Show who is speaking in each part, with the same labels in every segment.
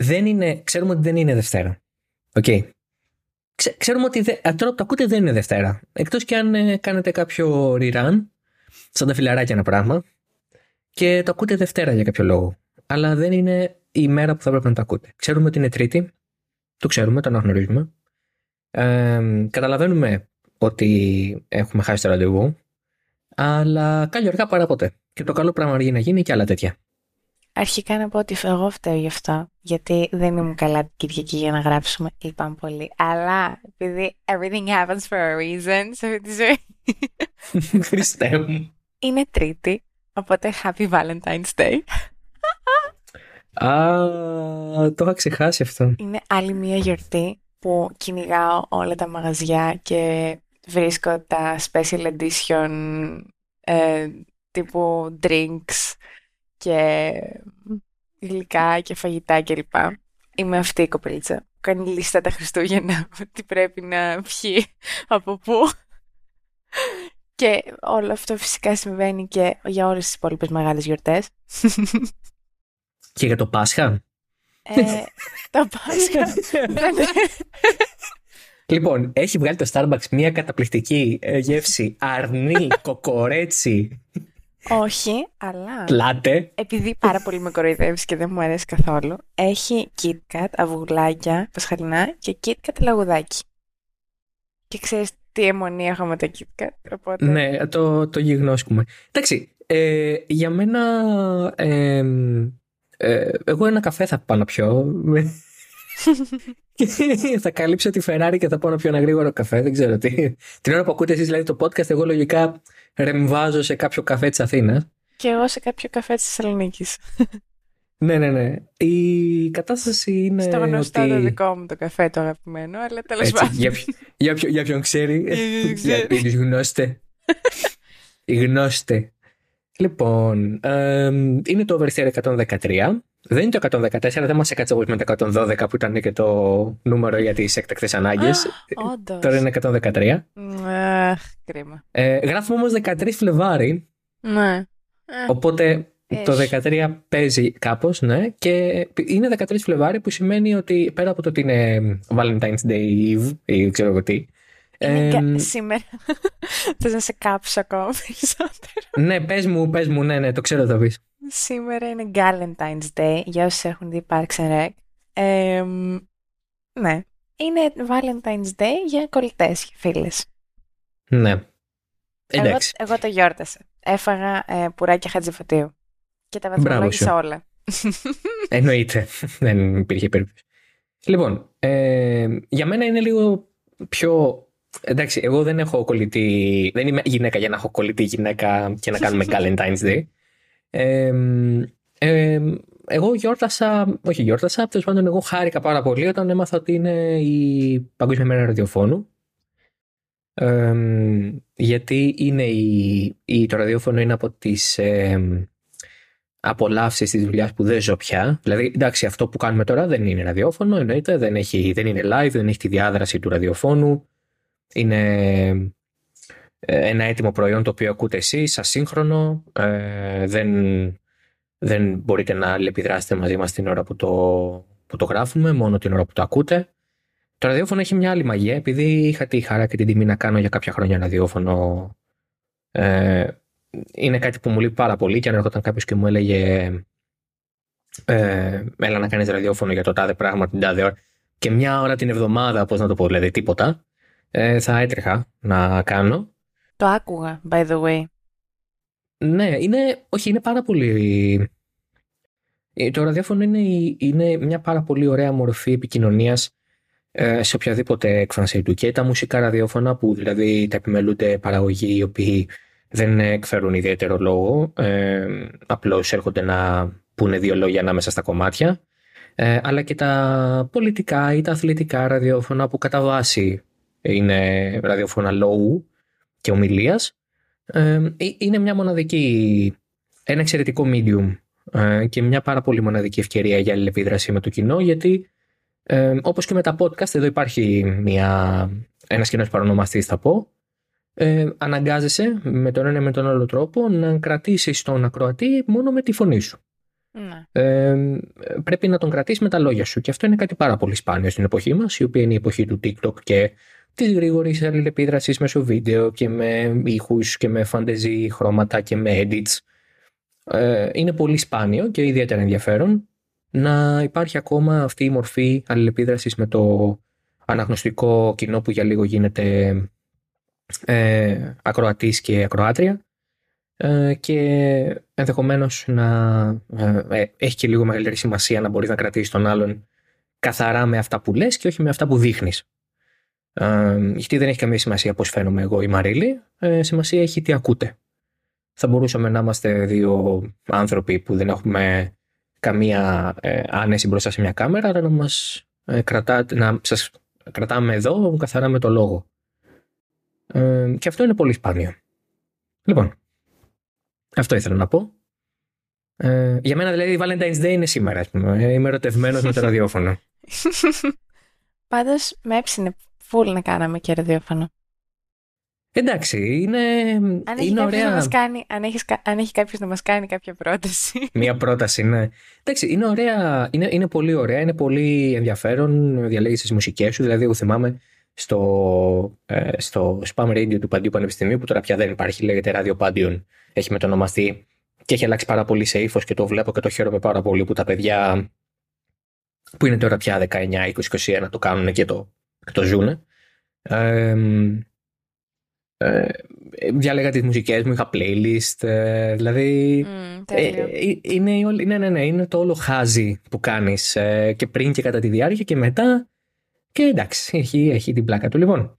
Speaker 1: δεν είναι, ξέρουμε ότι δεν είναι Δευτέρα. OK. Okay. ξέρουμε ότι δε, τώρα που το ακούτε δεν είναι Δευτέρα. Εκτός και αν ε, κάνετε κάποιο rerun, σαν τα φιλαράκια ένα πράγμα, και το ακούτε Δευτέρα για κάποιο λόγο. Αλλά δεν είναι η μέρα που θα πρέπει να το ακούτε. Ξέρουμε ότι είναι Τρίτη. Το ξέρουμε, το αναγνωρίζουμε. Ε, καταλαβαίνουμε ότι έχουμε χάσει το ραντεβού. Αλλά κάλλιο αργά παρά ποτέ. Και το καλό πράγμα αργεί να γίνει και άλλα τέτοια.
Speaker 2: Αρχικά να πω ότι εγώ φταίω γι' αυτό, γιατί δεν ήμουν καλά την Κυριακή για να γράψουμε, λυπάμαι πολύ. Αλλά επειδή everything happens for a reason σε αυτή τη ζωή.
Speaker 1: Χριστέ μου.
Speaker 2: Είναι Τρίτη, οπότε Happy Valentine's Day.
Speaker 1: Α, το είχα ξεχάσει αυτό.
Speaker 2: Είναι άλλη μία γιορτή που κυνηγάω όλα τα μαγαζιά και βρίσκω τα special edition ε, τύπου drinks και γλυκά και φαγητά κλπ. Είμαι αυτή η κοπελίτσα που κάνει λίστα τα Χριστούγεννα τι πρέπει να πιει από πού. Και όλο αυτό φυσικά συμβαίνει και για όλες τις υπόλοιπες μεγάλες γιορτές.
Speaker 1: Και για το Πάσχα.
Speaker 2: Ε, το Πάσχα.
Speaker 1: Λοιπόν, έχει βγάλει το Starbucks μια καταπληκτική ε, γεύση αρνί, κοκορέτσι.
Speaker 2: Όχι, αλλά.
Speaker 1: Λάτε.
Speaker 2: Επειδή πάρα πολύ με κοροϊδεύεις και δεν μου αρέσει καθόλου, έχει KitKat, αυγουλάκια, πασχαλινά και KitKat λαγουδάκι. Και ξέρεις τι αιμονή έχω με τα KitKat. Οπότε...
Speaker 1: Ναι, το, το γιγνώσκουμε. Εντάξει, ε, για μένα. Ε, ε, εγώ ένα καφέ θα πάω να πιω. θα καλύψω τη Ferrari και θα πάω να πιω ένα γρήγορο καφέ. Δεν ξέρω τι. Την ώρα που ακούτε εσείς δηλαδή το podcast, εγώ λογικά ρεμβάζω σε κάποιο καφέ της Αθήνας.
Speaker 2: Και εγώ σε κάποιο καφέ της Θεσσαλονίκης.
Speaker 1: ναι, ναι, ναι. Η κατάσταση είναι.
Speaker 2: Στο γνωστό
Speaker 1: ότι...
Speaker 2: το δικό μου το καφέ το αγαπημένο, αλλά τέλος πάντων.
Speaker 1: Για, για, ποιο, για ποιον ξέρει. για τους γνώστε. Οι γνώστε. Λοιπόν, ε, είναι το Oversteer 113. Δεν είναι το 114, δεν μας έκατσε όπω με το 112 που ήταν και το νούμερο για τις έκτακτες ανάγκες. Τώρα είναι 113.
Speaker 2: Αχ, κρίμα.
Speaker 1: Ε, γράφουμε όμως 13 Φλεβάρι.
Speaker 2: Ναι. Ε,
Speaker 1: οπότε το 13 παίζει κάπως, ναι. Και είναι 13 Φλεβάρι που σημαίνει ότι πέρα από το ότι είναι Valentine's Day Eve ή ξέρω εγώ τι.
Speaker 2: Είναι σήμερα. Θες να σε κάψω ακόμα περισσότερο.
Speaker 1: ναι, πες μου, πες μου, ναι, ναι, το ξέρω το πεις.
Speaker 2: Σήμερα είναι Valentine's Day, για όσους έχουν δει Parks and Rec. Ε, ναι, είναι Valentine's Day για κολλητές και φίλες.
Speaker 1: Ναι. Εντάξει.
Speaker 2: Εγώ, εγώ το γιόρτασα. Έφαγα ε, πουράκια χατζηφωτίου. Και τα βαθμολόγησα όλα.
Speaker 1: Εννοείται. Δεν υπήρχε περίπτωση. Λοιπόν, ε, για μένα είναι λίγο πιο Εντάξει, εγώ δεν έχω κολλητή. Δεν είμαι γυναίκα για να έχω κολλητή γυναίκα και να κάνουμε Valentine's Day. Ε, ε, εγώ γιόρτασα, όχι γιόρτασα, τέλος πάντων εγώ χάρηκα πάρα πολύ όταν έμαθα ότι είναι η Παγκόσμια Μέρα Ραδιοφώνου. Ε, γιατί είναι η, η, το ραδιόφωνο είναι από τις ε, απολαύσεις της δουλειάς που δεν ζω πια. Δηλαδή, εντάξει, αυτό που κάνουμε τώρα δεν είναι ραδιόφωνο, εννοείται, δεν, έχει, δεν είναι live, δεν έχει τη διάδραση του ραδιοφώνου. Είναι ε, ένα έτοιμο προϊόν το οποίο ακούτε εσείς, ασύγχρονο. Ε, δεν, δεν μπορείτε να αλληλεπιδράσετε μαζί μας την ώρα που το, που το γράφουμε, μόνο την ώρα που το ακούτε. Το ραδιόφωνο έχει μια άλλη μαγεία, επειδή είχα τη χαρά και την τιμή να κάνω για κάποια χρόνια ραδιόφωνο. Ε, είναι κάτι που μου λείπει πάρα πολύ και αν έρχονταν κάποιος και μου έλεγε ε, έλα να κάνεις ραδιόφωνο για το τάδε πράγμα την τάδε ώρα και μια ώρα την εβδομάδα, πώς να το πω, δηλαδή τίποτα ε, θα έτρεχα να κάνω.
Speaker 2: Το άκουγα, by the way.
Speaker 1: Ναι, είναι, όχι, είναι πάρα πολύ... Ε, το ραδιόφωνο είναι, είναι μια πάρα πολύ ωραία μορφή επικοινωνίας ε, σε οποιαδήποτε έκφραση του και τα μουσικά ραδιόφωνα που δηλαδή τα επιμελούνται παραγωγοί οι οποίοι δεν εκφέρουν ιδιαίτερο λόγο ε, απλώς έρχονται να πούνε δύο λόγια ανάμεσα στα κομμάτια ε, αλλά και τα πολιτικά ή τα αθλητικά ραδιόφωνα που κατά βάση είναι ραδιοφώνα low και ομιλίας. Ε, είναι μια μοναδική, ένα εξαιρετικό medium ε, και μια πάρα πολύ μοναδική ευκαιρία για αλληλεπίδραση με το κοινό γιατί ε, όπως και με τα podcast εδώ υπάρχει μια, ένας κοινός παρονομαστής θα πω ε, αναγκάζεσαι με τον ένα με τον άλλο τρόπο να κρατήσεις τον ακροατή μόνο με τη φωνή σου.
Speaker 2: Ναι.
Speaker 1: ε, πρέπει να τον κρατήσεις με τα λόγια σου. Και αυτό είναι κάτι πάρα πολύ σπάνιο στην εποχή μας, η οποία είναι η εποχή του TikTok και τη γρήγορη αλληλεπίδραση μέσω βίντεο και με ήχους και με φαντεζή χρώματα και με edits. Ε, είναι πολύ σπάνιο και ιδιαίτερα ενδιαφέρον να υπάρχει ακόμα αυτή η μορφή αλληλεπίδρασης με το αναγνωστικό κοινό που για λίγο γίνεται ε, ακροατής και ακροάτρια ε, και ενδεχομένως να ε, ε, έχει και λίγο μεγαλύτερη σημασία να μπορείς να κρατήσεις τον άλλον καθαρά με αυτά που λες και όχι με αυτά που δείχνεις. Ε, γιατί δεν έχει καμία σημασία πώς φαίνομαι εγώ η Μαρίλη, ε, σημασία έχει τι ακούτε. Θα μπορούσαμε να είμαστε δύο άνθρωποι που δεν έχουμε καμία ε, άνεση μπροστά σε μια κάμερα, αλλά να μας ε, κρατάτε, να σας κρατάμε εδώ καθαρά με το λόγο. Ε, και αυτό είναι πολύ σπάνιο. Λοιπόν, αυτό ήθελα να πω. Ε, για μένα δηλαδή η Valentine's Day είναι σήμερα, ας πούμε. Ε, είμαι ερωτευμένος με το ραδιόφωνο.
Speaker 2: Πάντως με έψινε φουλ να κάναμε και ραδιόφωνο.
Speaker 1: Εντάξει, είναι,
Speaker 2: Αν έχει,
Speaker 1: είναι
Speaker 2: κάποιος
Speaker 1: ωραία.
Speaker 2: να μας κάνει, αν, έχεις, κα- αν έχει κάποιος να μας κάνει κάποια πρόταση.
Speaker 1: Μία πρόταση, ναι. Εντάξει, είναι ωραία, είναι, είναι πολύ ωραία, είναι πολύ ενδιαφέρον, διαλέγεις τις μουσικές σου, δηλαδή εγώ θυμάμαι στο, ε, στο spam radio του Παντίου Πανεπιστημίου που τώρα πια δεν υπάρχει, λέγεται Radio Pandion, έχει μετονομαστεί και έχει αλλάξει πάρα πολύ σε ύφος και το βλέπω και το χαίρομαι πάρα πολύ που τα παιδιά που είναι τώρα πια 19, 20, 21 το κάνουν και το, και το ζουνε. Ε, ε, διάλεγα τις μουσικές μου, είχα playlist, ε, δηλαδή
Speaker 2: Μμ,
Speaker 1: ε,
Speaker 2: τέλειο.
Speaker 1: ε, είναι, η όλη- ναι, ναι, ναι, είναι το όλο χάζι που κάνεις ε, και πριν και κατά τη διάρκεια και μετά και εντάξει, έχει, έχει την πλάκα του. Λοιπόν,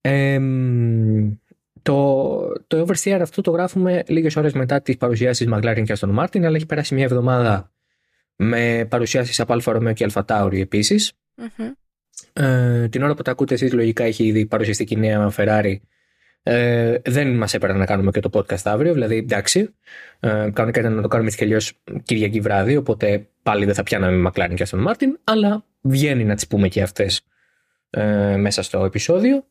Speaker 1: εμ, το, το Oversteer αυτό το γράφουμε λίγες ώρες μετά τις παρουσιάσεις McLaren και Aston Martin, αλλά έχει περάσει μια εβδομάδα με παρουσιάσεις από Alfa Romeo και Alpha Tauri επίσης.
Speaker 2: Μμμ.
Speaker 1: Ε, την ώρα που τα ακούτε εσείς λογικά έχει ήδη παρουσιαστεί και η νέα Ferrari. Ε, δεν μας έπαιρνε να κάνουμε και το podcast αύριο, δηλαδή εντάξει. Ε, κανονικά ήταν να το κάνουμε έτσι κι αλλιώς Κυριακή βράδυ, οπότε πάλι δεν θα πιάναμε McLaren και Aston Martin, αλλά βγαίνει να τις πούμε και αυτές ε, μέσα στο επεισόδιο.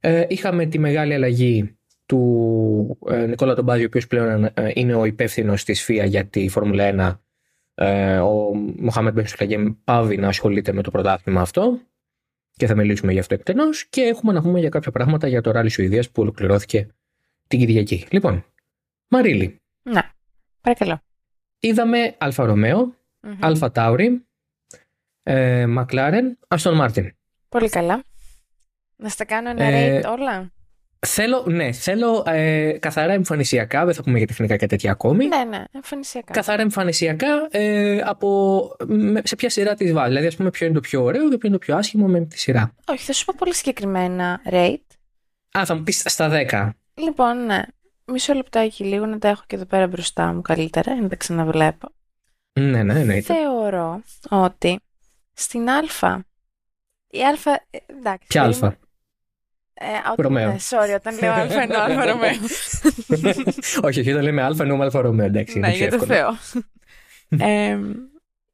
Speaker 1: Ε, είχαμε τη μεγάλη αλλαγή του ε, Νικόλα Τομπάζη, ο οποίος πλέον ε, είναι ο υπεύθυνος της FIA για τη Φόρμουλα 1. Ε, ο Μοχάμετ Μπεν πάβει να ασχολείται με το πρωτάθλημα αυτό και θα μιλήσουμε γι' αυτό εκτενώς. Και έχουμε να πούμε για κάποια πράγματα για το ράλι Σουηδίας που ολοκληρώθηκε την Κυριακή. Λοιπόν, Μαρίλη,
Speaker 2: Να, παρακαλώ.
Speaker 1: είδαμε Alfa Romeo,
Speaker 2: Μμμ.
Speaker 1: Alpha Tauri, ε, McLaren, Aston Martin.
Speaker 2: Πολύ καλά. Να στα κάνω ένα
Speaker 1: Ε,
Speaker 2: rate όλα;
Speaker 1: Θέλω, ναι, θέλω ε, καθαρά εμφανισιακά, δεν θα πούμε για τεχνικά και τέτοια ακόμη.
Speaker 2: Ναι, ναι, εμφανισιακά.
Speaker 1: Καθαρά εμφανισιακά ε, από, με- σε ποια σειρά τη βάζει. Δηλαδή, ας πούμε, ποιο είναι το πιο ωραίο και ποιο είναι το πιο άσχημο με τη σειρά.
Speaker 2: Όχι, θα σου πω πολύ συγκεκριμένα rate.
Speaker 1: Α, θα μου πεις στα 10.
Speaker 2: Λοιπόν, ναι. Μισό λεπτάκι λίγο να τα έχω και εδώ πέρα μπροστά μου καλύτερα, να τα ξαναβλέπω.
Speaker 1: Ναι, ναι, εννοείται.
Speaker 2: Θεωρώ ότι στην Α. Η Α. ε, Εντάξει.
Speaker 1: Ποια
Speaker 2: περίμενε-
Speaker 1: αλφα.
Speaker 2: Ε, όταν-
Speaker 1: Romeo.
Speaker 2: ναι, sorry, όταν λέω Α εννοώ Α Romeo.
Speaker 1: όχι, όχι, όταν λέμε Α, εννοούμε Α Romeo. Εντάξει,
Speaker 2: ναι,
Speaker 1: είναι πιο
Speaker 2: για το
Speaker 1: εύκολο.
Speaker 2: Θεό. Ε,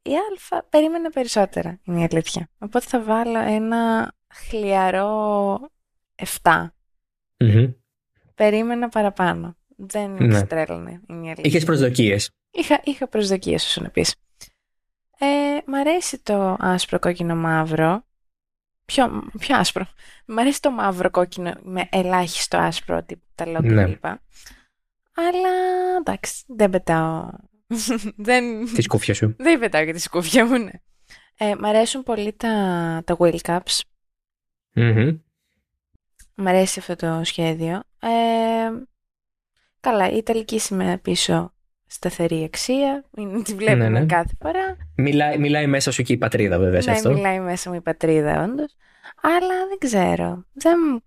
Speaker 2: η Α περίμενα περισσότερα, είναι η αλήθεια. Οπότε θα βάλω ένα χλιαρό 7.
Speaker 1: Μμμ.
Speaker 2: Περίμενα παραπάνω. Δεν με
Speaker 1: Ναι.
Speaker 2: ξετρέλανε, είναι η αλήθεια.
Speaker 1: Είχες προσδοκίες.
Speaker 2: Είχα, είχα προσδοκίες όσο να πεις. Ε, μ' αρέσει το άσπρο κόκκινο μαύρο. Πιο, πιο άσπρο. Μ' αρέσει το μαύρο κόκκινο με ελάχιστο άσπρο τύπου τα λόγια
Speaker 1: Ναι.
Speaker 2: κλπ. Αλλά εντάξει, δεν πετάω. δεν,
Speaker 1: Τη σκούφια σου.
Speaker 2: δεν πετάω για τη σκούφια μου, ναι. Ε, μ' αρέσουν πολύ τα, τα wheel caps.
Speaker 1: Μμμ.
Speaker 2: Μ' αρέσει αυτό το σχέδιο. Ε, καλά, η Ιταλική σημαία πίσω σταθερή αξία. Είναι, τη βλέπουμε
Speaker 1: Ναι, ναι.
Speaker 2: κάθε φορά.
Speaker 1: Μιλάει, μιλάει μέσα σου και η πατρίδα, βέβαια, σε
Speaker 2: ναι,
Speaker 1: αυτό.
Speaker 2: μιλάει μέσα μου η πατρίδα, όντως. Αλλά δεν ξέρω. Δεν,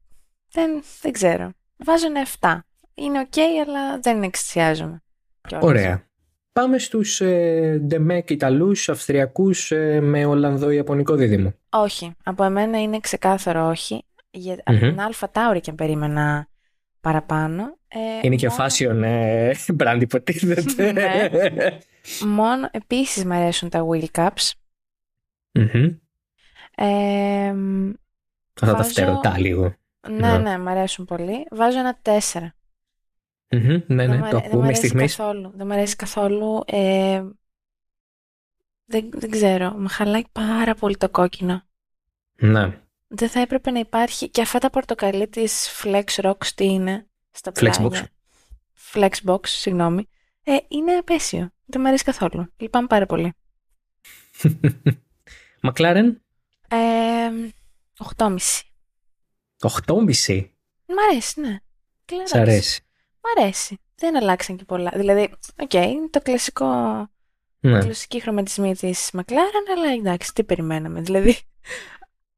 Speaker 2: δεν, δεν ξέρω. Βάζω ένα 7. Είναι οκ, αλλά δεν εκστασιάζομαι. κιόλας.
Speaker 1: Ωραία. Πάμε στους ε, ντεμέκ Ιταλούς, Αυστριακούς ε, με Ολλανδο-Ιαπωνικό δίδυμο.
Speaker 2: Όχι. Από εμένα είναι ξεκάθαρο όχι. Για, Από
Speaker 1: Μμμ.
Speaker 2: την Alpha Tauri και αν περίμενα παραπάνω. Ε,
Speaker 1: Είναι και
Speaker 2: μόνο-
Speaker 1: fashion ε, brand, υποτίθεται.
Speaker 2: Ναι. Μόνο επίσης μου αρέσουν τα wheel caps.
Speaker 1: Μμμ.
Speaker 2: Ε,
Speaker 1: Αυτά τα
Speaker 2: Βάζω-
Speaker 1: φτερωτά λίγο.
Speaker 2: ναι,
Speaker 1: Ναι.
Speaker 2: ναι, μου αρέσουν πολύ. Βάζω ένα 4.
Speaker 1: Μμμ. Ναι,
Speaker 2: δεν
Speaker 1: ναι,
Speaker 2: μ'
Speaker 1: το
Speaker 2: αρέ- δεν μ'
Speaker 1: ακούμε
Speaker 2: αρέσει
Speaker 1: στιγμής.
Speaker 2: καθόλου. Δεν μου αρέσει καθόλου. Ε, δεν, δεν ξέρω, με χαλάει πάρα πολύ το κόκκινο.
Speaker 1: Ναι.
Speaker 2: Δεν θα έπρεπε να υπάρχει και αυτά τα πορτοκαλί της Flex Rocks τι είναι στα
Speaker 1: Flexbox.
Speaker 2: πλάγια. Flexbox, συγγνώμη. Ε, είναι απέσιο. Δεν μου αρέσει καθόλου. Λυπάμαι πάρα πολύ.
Speaker 1: Μακλάρεν,
Speaker 2: Ε, 8,5.
Speaker 1: 8,5.
Speaker 2: Μ' αρέσει, ναι. Τι
Speaker 1: Σ' αρέσει.
Speaker 2: Μ' αρέσει. Δεν αλλάξαν και πολλά. Δηλαδή, οκ, είναι το κλασικό,
Speaker 1: Ναι.
Speaker 2: κλασική χρωματισμή της McLaren, αλλά εντάξει, τι περιμέναμε. Δηλαδή,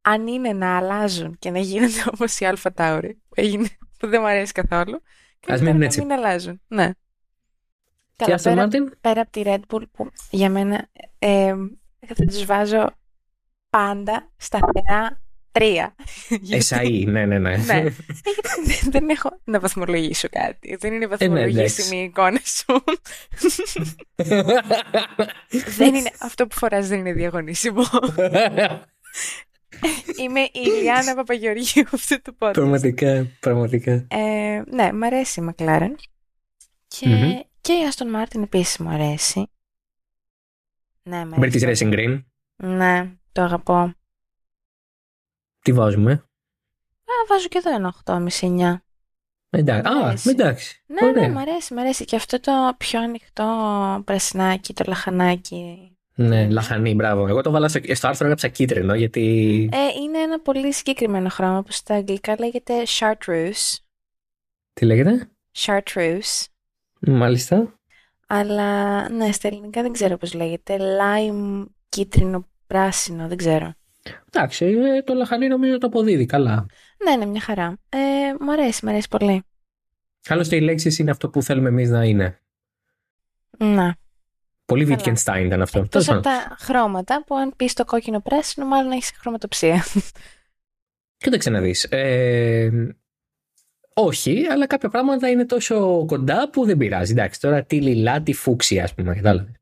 Speaker 2: αν είναι να αλλάζουν και να γίνονται όπως η Alpha Tauri, που, έγινε, που δεν μου αρέσει καθόλου, καλύτερα
Speaker 1: μείνουν
Speaker 2: να
Speaker 1: έτσι.
Speaker 2: μην αλλάζουν. Ναι.
Speaker 1: Και
Speaker 2: Καλά,
Speaker 1: Aston
Speaker 2: πέρα,
Speaker 1: Martin;
Speaker 2: πέρα από τη Red Bull, που για μένα ε, θα τους βάζω πάντα σταθερά τρία. Γιατί-
Speaker 1: SAE, ναι, ναι, ναι.
Speaker 2: Ναι. Ε, γιατί δεν έχω να βαθμολογήσω κάτι. Δεν είναι βαθμολογήσιμη η εικόνα σου. δεν είναι, αυτό που φοράς δεν είναι διαγωνίσιμο. Είμαι η Ιλιάνα Παπαγεωργίου αυτού του podcast.
Speaker 1: πραγματικά, πραγματικά.
Speaker 2: Ε, ναι, μ' αρέσει η McLaren. Και,
Speaker 1: Μμμ.
Speaker 2: και η Aston Martin επίσης μου αρέσει. Ναι, μ'
Speaker 1: British
Speaker 2: αρέσει.
Speaker 1: Racing Green.
Speaker 2: Ναι, το αγαπώ.
Speaker 1: Τι βάζουμε;
Speaker 2: Α, βάζω και εδώ ένα 8,5-9.
Speaker 1: Εντάξει.
Speaker 2: Μ'
Speaker 1: Α,
Speaker 2: αρέσει.
Speaker 1: εντάξει.
Speaker 2: Ναι,
Speaker 1: Ωραία.
Speaker 2: ναι, μ' αρέσει, μ' αρέσει. Και αυτό το πιο ανοιχτό πρασινάκι, το λαχανάκι.
Speaker 1: Ναι, λαχανή, μπράβο. Εγώ το βάλα στο, στο άρθρο, έγραψα κίτρινο γιατί.
Speaker 2: Ε, είναι ένα πολύ συγκεκριμένο χρώμα που στα αγγλικά λέγεται chartreuse.
Speaker 1: Τι λέγεται;
Speaker 2: Chartreuse.
Speaker 1: Μάλιστα.
Speaker 2: Αλλά ναι, στα ελληνικά δεν ξέρω πώς λέγεται. Lime, κίτρινο, πράσινο, δεν ξέρω.
Speaker 1: Εντάξει, ε, το λαχανί νομίζω το αποδίδει καλά.
Speaker 2: Ναι, ναι, μια χαρά. Ε, μου αρέσει, μου αρέσει πολύ.
Speaker 1: Άλλωστε, οι λέξεις είναι αυτό που θέλουμε εμείς να είναι.
Speaker 2: Να.
Speaker 1: Πολύ
Speaker 2: Καλά.
Speaker 1: Wittgenstein ήταν αυτό.
Speaker 2: Εκτός
Speaker 1: Τέλος
Speaker 2: από
Speaker 1: πάντων.
Speaker 2: τα χρώματα που αν πεις το κόκκινο πράσινο μάλλον έχεις χρωματοψία.
Speaker 1: Κοίταξε να δεις. Ε, όχι, αλλά κάποια πράγματα είναι τόσο κοντά που δεν πειράζει. Εντάξει, τώρα τι λιλά, τι φούξια, ας πούμε. Κατάλαβες.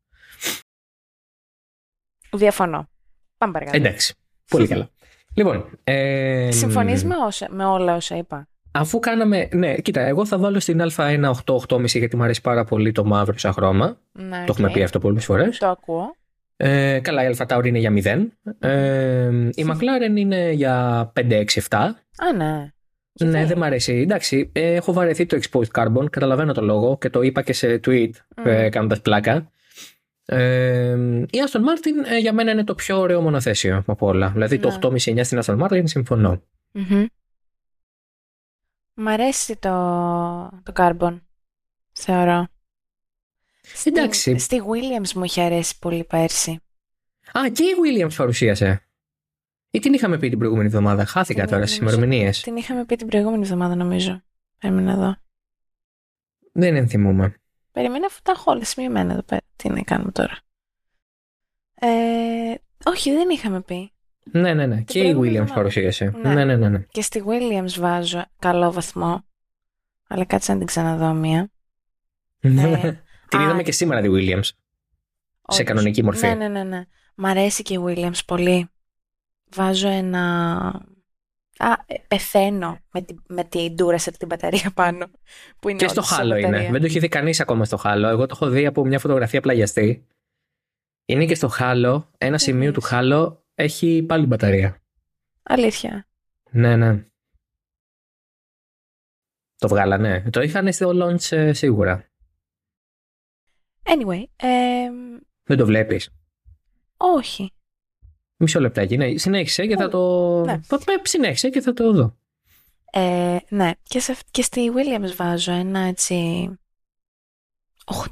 Speaker 2: Διαφωνώ. Πάμε παρακάτω.
Speaker 1: Εντάξει. Πολύ καλά. Λοιπόν. Ε,
Speaker 2: Συμφωνείς με, όσα, με όλα όσα είπα;
Speaker 1: Αφού κάναμε. Ναι, κοίτα, εγώ θα βάλω στην Α1 8-8,5 γιατί μου αρέσει πάρα πολύ το μαύρο σαν χρώμα.
Speaker 2: Ναι,
Speaker 1: Το έχουμε
Speaker 2: οκ.
Speaker 1: πει αυτό πολλές φορές.
Speaker 2: Το ακούω.
Speaker 1: Ε, καλά, η Alpha Tauri είναι για 0. Ε, η McLaren είναι για 5-6-7.
Speaker 2: Α, ναι.
Speaker 1: Ναι,
Speaker 2: Γιατί;
Speaker 1: δεν μ' αρέσει. Εντάξει, ε, έχω βαρεθεί το exposed carbon, καταλαβαίνω το λόγο και το είπα και σε tweet
Speaker 2: Μμ.
Speaker 1: ε, κάνοντας πλάκα. Ε, η Aston Martin ε, για μένα είναι το πιο ωραίο μονοθέσιο από όλα. Δηλαδή
Speaker 2: Ναι.
Speaker 1: το 8,5-9 στην Aston Martin συμφωνώ.
Speaker 2: Μμμ. Μ' αρέσει το, το carbon, θεωρώ. Στη-
Speaker 1: Εντάξει.
Speaker 2: Στη Williams μου είχε αρέσει πολύ πέρσι.
Speaker 1: Α, και η Williams παρουσίασε. Ή την είχαμε πει την προηγούμενη εβδομάδα. Χάθηκα
Speaker 2: Την
Speaker 1: τώρα στις
Speaker 2: νομίζω-
Speaker 1: ημερομηνίες.
Speaker 2: Την είχαμε πει την προηγούμενη εβδομάδα νομίζω. Περίμενα εδώ.
Speaker 1: Δεν ενθυμούμαι.
Speaker 2: Περίμενα αφού τα έχω όλα σημειωμένα εδώ πέρα. Τι να κάνουμε τώρα. Ε, όχι, δεν είχαμε πει.
Speaker 1: Ναι, ναι, ναι. Και η
Speaker 2: προηγούμενη
Speaker 1: Williams
Speaker 2: εβδομάδα.
Speaker 1: παρουσίασε.
Speaker 2: Ναι.
Speaker 1: Ναι, ναι, ναι. ναι.
Speaker 2: Και στη Williams βάζω καλό βαθμό. Αλλά κάτσε να την ξαναδώ μία. Ε,
Speaker 1: την
Speaker 2: α,
Speaker 1: είδαμε και σήμερα τη Williams. Σε
Speaker 2: όντως.
Speaker 1: κανονική μορφή.
Speaker 2: Ναι, ναι, ναι, ναι. Μ' αρέσει και η Williams πολύ. Βάζω ένα... Α, ε, πεθαίνω με την, με την Duracell την μπαταρία πάνω. Που είναι
Speaker 1: Και στο
Speaker 2: όντως σε
Speaker 1: χάλο είναι.
Speaker 2: μπαταρία.
Speaker 1: Δεν το έχει δει κανείς ακόμα στο χάλο. Εγώ το έχω δει από μια φωτογραφία πλαγιαστή. Είναι και στο χάλο. Ένα σημείο του
Speaker 2: λες.
Speaker 1: χάλο έχει πάλι μπαταρία.
Speaker 2: Αλήθεια.
Speaker 1: Ναι, ναι. Το βγάλανε. Το είχαν στο launch ε, σίγουρα.
Speaker 2: Anyway, ε,
Speaker 1: Δεν το βλέπεις.
Speaker 2: όχι.
Speaker 1: Μισό λεπτάκι. Ναι, συνέχισε και θα το.
Speaker 2: Ναι.
Speaker 1: Πα- πα- Συνέχισε και θα το δω.
Speaker 2: Ε, ναι, και, σε, αυ- και στη Williams βάζω ένα έτσι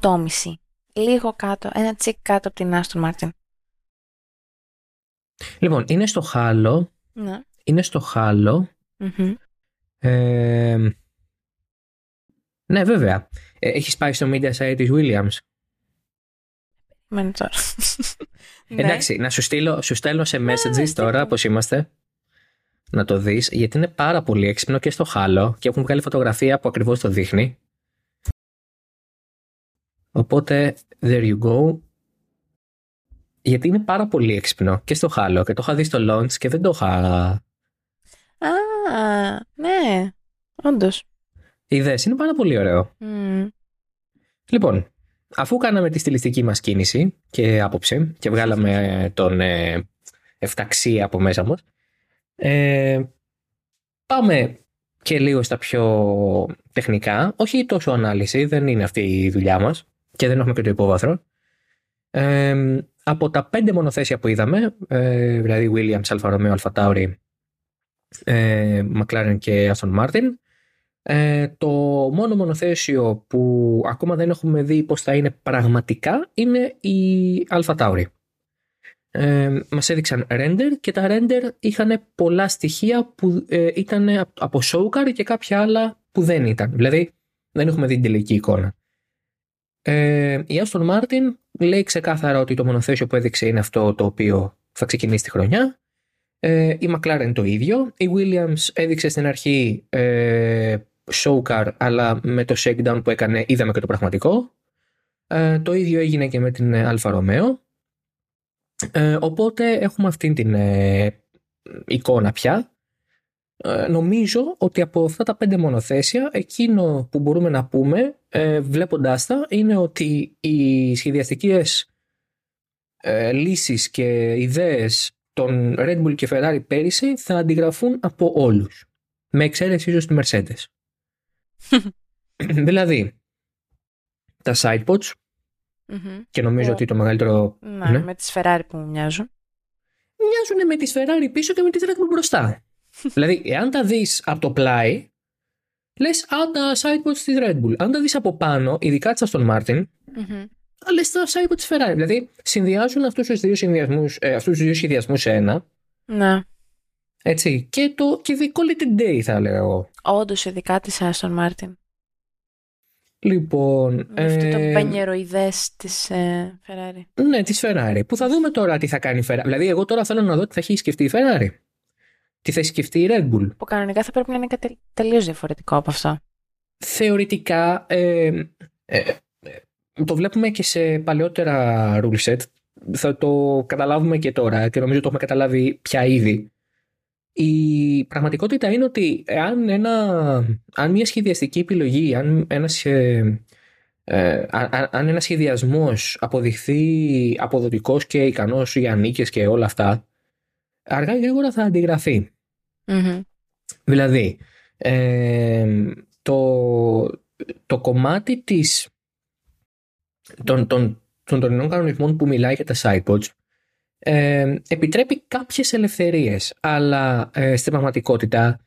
Speaker 2: 8,5. Λίγο κάτω, ένα τσικ κάτω από την Aston Martin.
Speaker 1: Λοιπόν, είναι στο χάλο.
Speaker 2: Ναι.
Speaker 1: Είναι στο χάλο.
Speaker 2: Μμμ.
Speaker 1: Ε, ναι, βέβαια. Ε, έχεις πάει στο media site της Williams.
Speaker 2: Μένει τώρα. Ναι.
Speaker 1: Εντάξει, να σου στείλω, σου στέλνω σε messages
Speaker 2: στείλτε
Speaker 1: τώρα,
Speaker 2: μου.
Speaker 1: πώς είμαστε. Να το δεις, γιατί είναι πάρα πολύ έξυπνο και στο χάλο και έχουν βγάλει φωτογραφία που ακριβώς το δείχνει. Οπότε, there you go. Γιατί είναι πάρα πολύ έξυπνο και στο χάλο και το είχα δει στο launch και δεν το είχα...
Speaker 2: Α, ναι, όντως.
Speaker 1: Είδες, είναι πάρα πολύ ωραίο.
Speaker 2: Μμ.
Speaker 1: Λοιπόν, αφού κάναμε τη στιλιστική μας κίνηση και άποψη και βγάλαμε τον ε, εφταξία από μέσα μας, ε, πάμε και λίγο στα πιο τεχνικά. Όχι τόσο ανάλυση, δεν είναι αυτή η δουλειά μας και δεν έχουμε και το υπόβαθρο. Ε, από τα πέντε μονοθέσια που είδαμε, ε, δηλαδή Williams, Alfa Romeo, Alfa Tauri, ε, McLaren και Aston Martin, ε, το μόνο μονοθέσιο που ακόμα δεν έχουμε δει πώς θα είναι πραγματικά είναι η Alfa Tauri. Ε, μας έδειξαν render και τα render είχαν πολλά στοιχεία που ε, ήταν από showcar και κάποια άλλα που δεν ήταν. Δηλαδή δεν έχουμε δει την τελική εικόνα. Ε, η Aston Martin λέει ξεκάθαρα ότι το μονοθέσιο που έδειξε είναι αυτό το οποίο θα ξεκινήσει τη χρονιά. Ε, η McLaren το ίδιο. Η Williams έδειξε στην αρχή ε, showcar αλλά με το shakedown που έκανε είδαμε και το πραγματικό. Ε, το ίδιο έγινε και με την Alfa Romeo. Ε, οπότε έχουμε αυτή την ε, εικόνα πια. Ε, νομίζω ότι από αυτά τα πέντε μονοθέσια εκείνο που μπορούμε να πούμε ε, βλέποντάς τα είναι ότι οι σχεδιαστικές ε, λύσεις και ιδέες των Red Bull και Ferrari πέρυσι θα αντιγραφούν από όλους. Με εξαίρεση ίσως τη Mercedes. δηλαδή, τα sidepods και νομίζω ότι το μεγαλύτερο...
Speaker 2: Ναι, ναι, με τις Ferrari που μοιάζουν.
Speaker 1: Μοιάζουν με τις Ferrari πίσω και με τις Red Bull μπροστά. Δηλαδή, εάν τα δεις από το πλάι, λες α, τα sidepods της Red Bull. Αν τα δεις από πάνω, ειδικά της Aston Martin, mm-hmm. λες τα sidepods της Ferrari. Δηλαδή, συνδυάζουν αυτούς τους δύο, συνδυασμούς, ε, αυτούς τους δύο σχεδιασμούς σε ένα.
Speaker 2: Ναι.
Speaker 1: Έτσι. Και, το, και the quality day θα έλεγα εγώ.
Speaker 2: Όντως, ειδικά της Aston Martin.
Speaker 1: Λοιπόν.
Speaker 2: Με αυτό το πενιεροειδέ της ε, Ferrari.
Speaker 1: Ναι, της Ferrari. Που θα δούμε τώρα τι θα κάνει η Ferrari. Δηλαδή, εγώ τώρα θέλω να δω τι θα έχει σκεφτεί η Ferrari. Τι θα έχει σκεφτεί η Red Bull;
Speaker 2: Που κανονικά θα πρέπει να είναι κάτι τελείως διαφορετικό από αυτό.
Speaker 1: Θεωρητικά. Ε, ε, το βλέπουμε και σε παλαιότερα rule set. Θα το καταλάβουμε και τώρα και νομίζω το έχουμε καταλάβει πια ήδη. Η πραγματικότητα είναι ότι αν, ένα, αν μια σχεδιαστική επιλογή, αν ένας, ε, ε, αν ένας σχεδιασμός αποδειχθεί αποδοτικός και ικανός για νίκες και όλα αυτά, αργά ή γρήγορα θα αντιγραφει Δηλαδή, ε, το, το κομμάτι της, των, των, των τωρινών κανονισμών που μιλάει για τα sidepods ε, επιτρέπει κάποιες ελευθερίες, αλλά ε, στην πραγματικότητα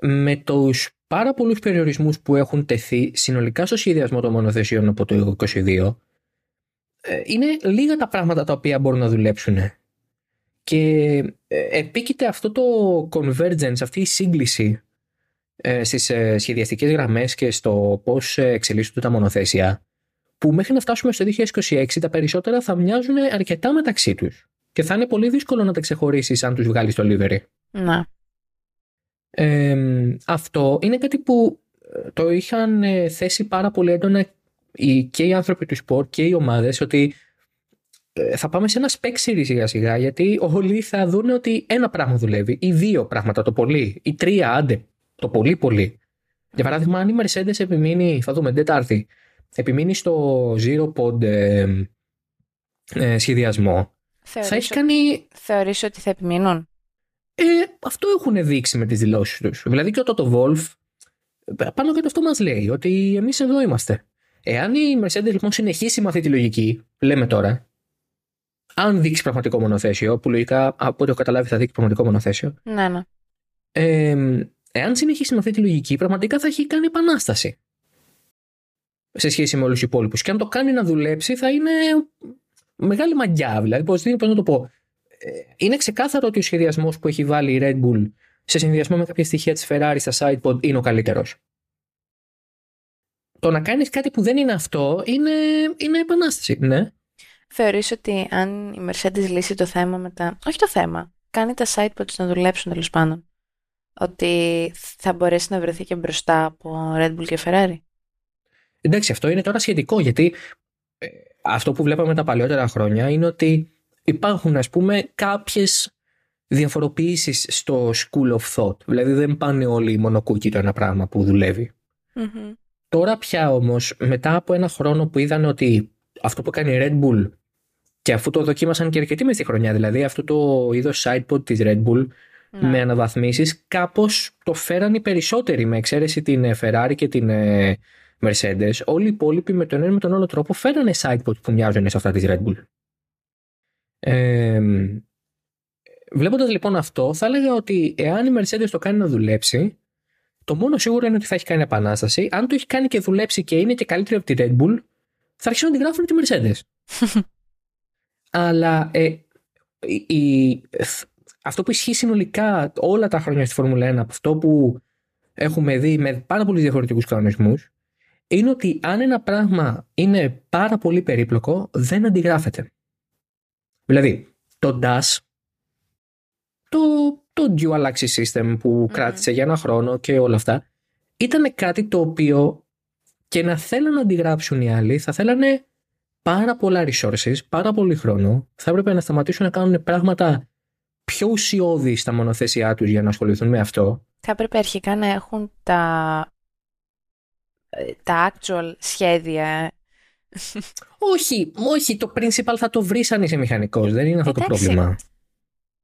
Speaker 1: με τους πάρα πολλούς περιορισμούς που έχουν τεθεί συνολικά στο σχεδιασμό των μονοθεσιών από το 2022, ε, είναι λίγα τα πράγματα τα οποία μπορούν να δουλέψουν. Και ε, επίκειται αυτό το convergence, αυτή η σύγκληση ε, στις ε, σχεδιαστικές γραμμές και στο πώς εξελίσσονται τα μονοθέσια, που μέχρι να φτάσουμε στο 2026 τα περισσότερα θα μοιάζουν αρκετά μεταξύ τους και θα είναι πολύ δύσκολο να τα ξεχωρίσεις αν τους βγάλεις στο livery.
Speaker 2: Να.
Speaker 1: αυτό είναι κάτι που ε, το είχαν ε, θέσει πάρα πολύ έντονα και οι άνθρωποι του σπορ και οι ομάδες ότι ε, θα πάμε σε ένα spec series σιγά σιγά γιατί όλοι θα δουν ότι ένα πράγμα δουλεύει ή δύο πράγματα το πολύ ή τρία άντε το πολύ πολύ. Για παράδειγμα αν η Mercedes επιμείνει, θα δούμε Τετάρτη, επιμείνει στο zero pod σχεδιασμό
Speaker 2: Θεωρείς θα έχει κάνει... Θεωρείς ότι θα επιμείνουν;
Speaker 1: Ε, αυτό έχουν δείξει με τις δηλώσεις τους. Δηλαδή και όταν το Wolf πάνω και αυτό μας λέει ότι εμείς εδώ είμαστε. Εάν η Mercedes λοιπόν συνεχίσει με αυτή τη λογική, λέμε τώρα, αν δείξει πραγματικό μονοθέσιο, που λογικά από ό,τι έχω καταλάβει θα δείξει πραγματικό μονοθέσιο.
Speaker 2: Ναι, ναι.
Speaker 1: Ε, εάν συνεχίσει με αυτή τη λογική, πραγματικά θα έχει κάνει επανάσταση. Σε σχέση με όλους τους υπόλοιπους. Και αν το κάνει να δουλέψει, θα είναι μεγάλη μαγιά. Δηλαδή, πώς να το πω. Ε, είναι ξεκάθαρο ότι ο σχεδιασμός που έχει βάλει η Red Bull σε συνδυασμό με κάποια στοιχεία της Ferrari στα sidepod είναι ο καλύτερος. Το να κάνεις κάτι που δεν είναι αυτό είναι, είναι επανάσταση, ναι.
Speaker 2: Θεωρείς ότι αν η Mercedes λύσει το θέμα με τα... Όχι το θέμα. Κάνει τα sidepods να δουλέψουν τέλος πάντων. Ότι θα μπορέσει να βρεθεί και μπροστά από Red Bull και Ferrari;
Speaker 1: Εντάξει, αυτό είναι τώρα σχετικό γιατί ε, αυτό που βλέπαμε τα παλιότερα χρόνια είναι ότι υπάρχουν ας πούμε κάποιες διαφοροποιήσεις στο school of thought. Δηλαδή δεν πάνε όλοι μονοκούκι το ένα πράγμα που δουλευει Τώρα πια όμως μετά από ένα χρόνο που είδαν ότι αυτό που κάνει η Red Bull και αφού το δοκίμασαν και αρκετοί μες στη χρονιά, δηλαδή αυτό το είδος sidepod της Red Bull
Speaker 2: Ναι.
Speaker 1: με αναβαθμίσεις κάπως το φέραν οι περισσότεροι με εξαίρεση την ε, Ferrari και την ε, Mercedes. Όλοι οι υπόλοιποι με τον ένα με τον άλλο τρόπο φέρανε sidepod που μοιάζουν σε αυτά της Red Bull. Ε, βλέποντας λοιπόν αυτό θα έλεγα ότι εάν η Mercedes το κάνει να δουλέψει το μόνο σίγουρο είναι ότι θα έχει κάνει επανάσταση. Αν το έχει κάνει και δουλέψει και είναι και καλύτερη από τη Red Bull θα αρχίσουν να την γράφουν τη Mercedes. Αλλά ε, η- η- αυτό που ισχύει συνολικά όλα τα χρόνια στη Φόρμουλα 1 από αυτό που έχουμε δει με πάρα πολλούς διαφορετικούς κανονισμούς είναι ότι αν ένα πράγμα είναι πάρα πολύ περίπλοκο δεν αντιγράφεται. Δηλαδή, το DAS, το, το Dual Axis System που κράτησε για ένα χρόνο και όλα αυτά, ήταν κάτι το οποίο και να θέλουν να αντιγράψουν οι άλλοι θα θέλανε πάρα πολλά resources, πάρα πολύ χρόνο, θα έπρεπε να σταματήσουν να κάνουν πράγματα πιο ουσιώδη στα μονοθέσιά τους για να ασχοληθούν με αυτό.
Speaker 2: Θα έπρεπε αρχικά να έχουν τα, ε, τα actual σχέδια.
Speaker 1: Όχι, όχι, το principal θα το βρεις αν είσαι μηχανικός, δεν είναι αυτό το
Speaker 2: Εντάξει.
Speaker 1: πρόβλημα.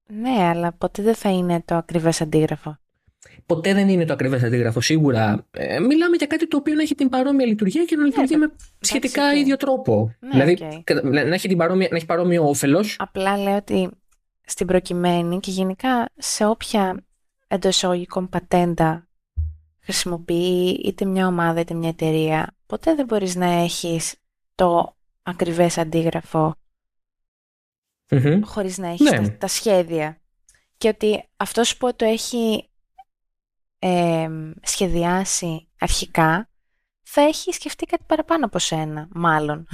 Speaker 2: Ναι, αλλά ποτέ δεν θα είναι το ακριβές αντίγραφο.
Speaker 1: Ποτέ δεν είναι το ακριβές αντίγραφο, σίγουρα. Ε, μιλάμε για κάτι το οποίο να έχει την παρόμοια λειτουργία και να λειτουργεί
Speaker 2: το-
Speaker 1: με σχετικά
Speaker 2: οκ.
Speaker 1: ίδιο τρόπο.
Speaker 2: Ναι,
Speaker 1: δηλαδή,
Speaker 2: οκ.
Speaker 1: κατα- να, έχει την παρόμοια, να έχει παρόμοιο όφελος.
Speaker 2: Απλά λέω ότι στην προκειμένη και γενικά σε όποια εντός εισαγωγικών πατέντα χρησιμοποιεί είτε μια ομάδα είτε μια εταιρεία, ποτέ δεν μπορείς να έχεις το ακριβές αντίγραφο
Speaker 1: Μμμ.
Speaker 2: χωρίς να έχεις
Speaker 1: Ναι.
Speaker 2: τα, τα σχέδια. Και ότι αυτός που το έχει ε, σχεδιάσει αρχικά θα έχει σκεφτεί κάτι παραπάνω από σένα, μάλλον.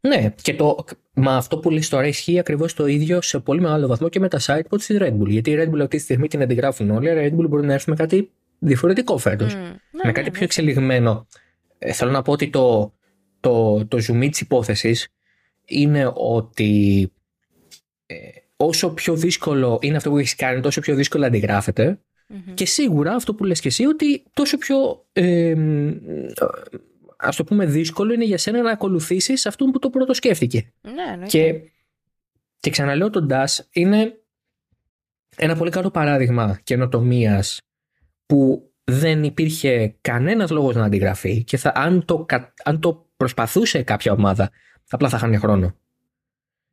Speaker 1: Ναι, και το, μα αυτό που λες τώρα ισχύει ακριβώς το ίδιο σε πολύ μεγάλο βαθμό και με τα sidepods της Red Bull. Γιατί η Red Bull αυτή τη στιγμή την αντιγράφουν όλοι, αλλά η Red Bull μπορεί να έρθει με κάτι διαφορετικό φέτος.
Speaker 2: Μμ. Ναι,
Speaker 1: με
Speaker 2: ναι,
Speaker 1: κάτι
Speaker 2: ναι.
Speaker 1: πιο εξελιγμένο. Ε, θέλω να πω ότι το, το, το zoom τη υπόθεσης είναι ότι ε, όσο πιο δύσκολο είναι αυτό που έχεις κάνει, τόσο πιο δύσκολα αντιγράφεται.
Speaker 2: Μμμ.
Speaker 1: Και σίγουρα αυτό που λες και εσύ ότι τόσο πιο ε, μ, ας το πούμε δύσκολο είναι για σένα να ακολουθήσεις αυτόν που το πρώτο σκέφτηκε.
Speaker 2: Ναι, εννοείται.
Speaker 1: Και, και ξαναλέω το DAS είναι ένα πολύ καλό παράδειγμα καινοτομίας που δεν υπήρχε κανένας λόγος να αντιγραφεί και θα, αν, το, κα- αν το προσπαθούσε κάποια ομάδα απλά θα χάνει χρόνο.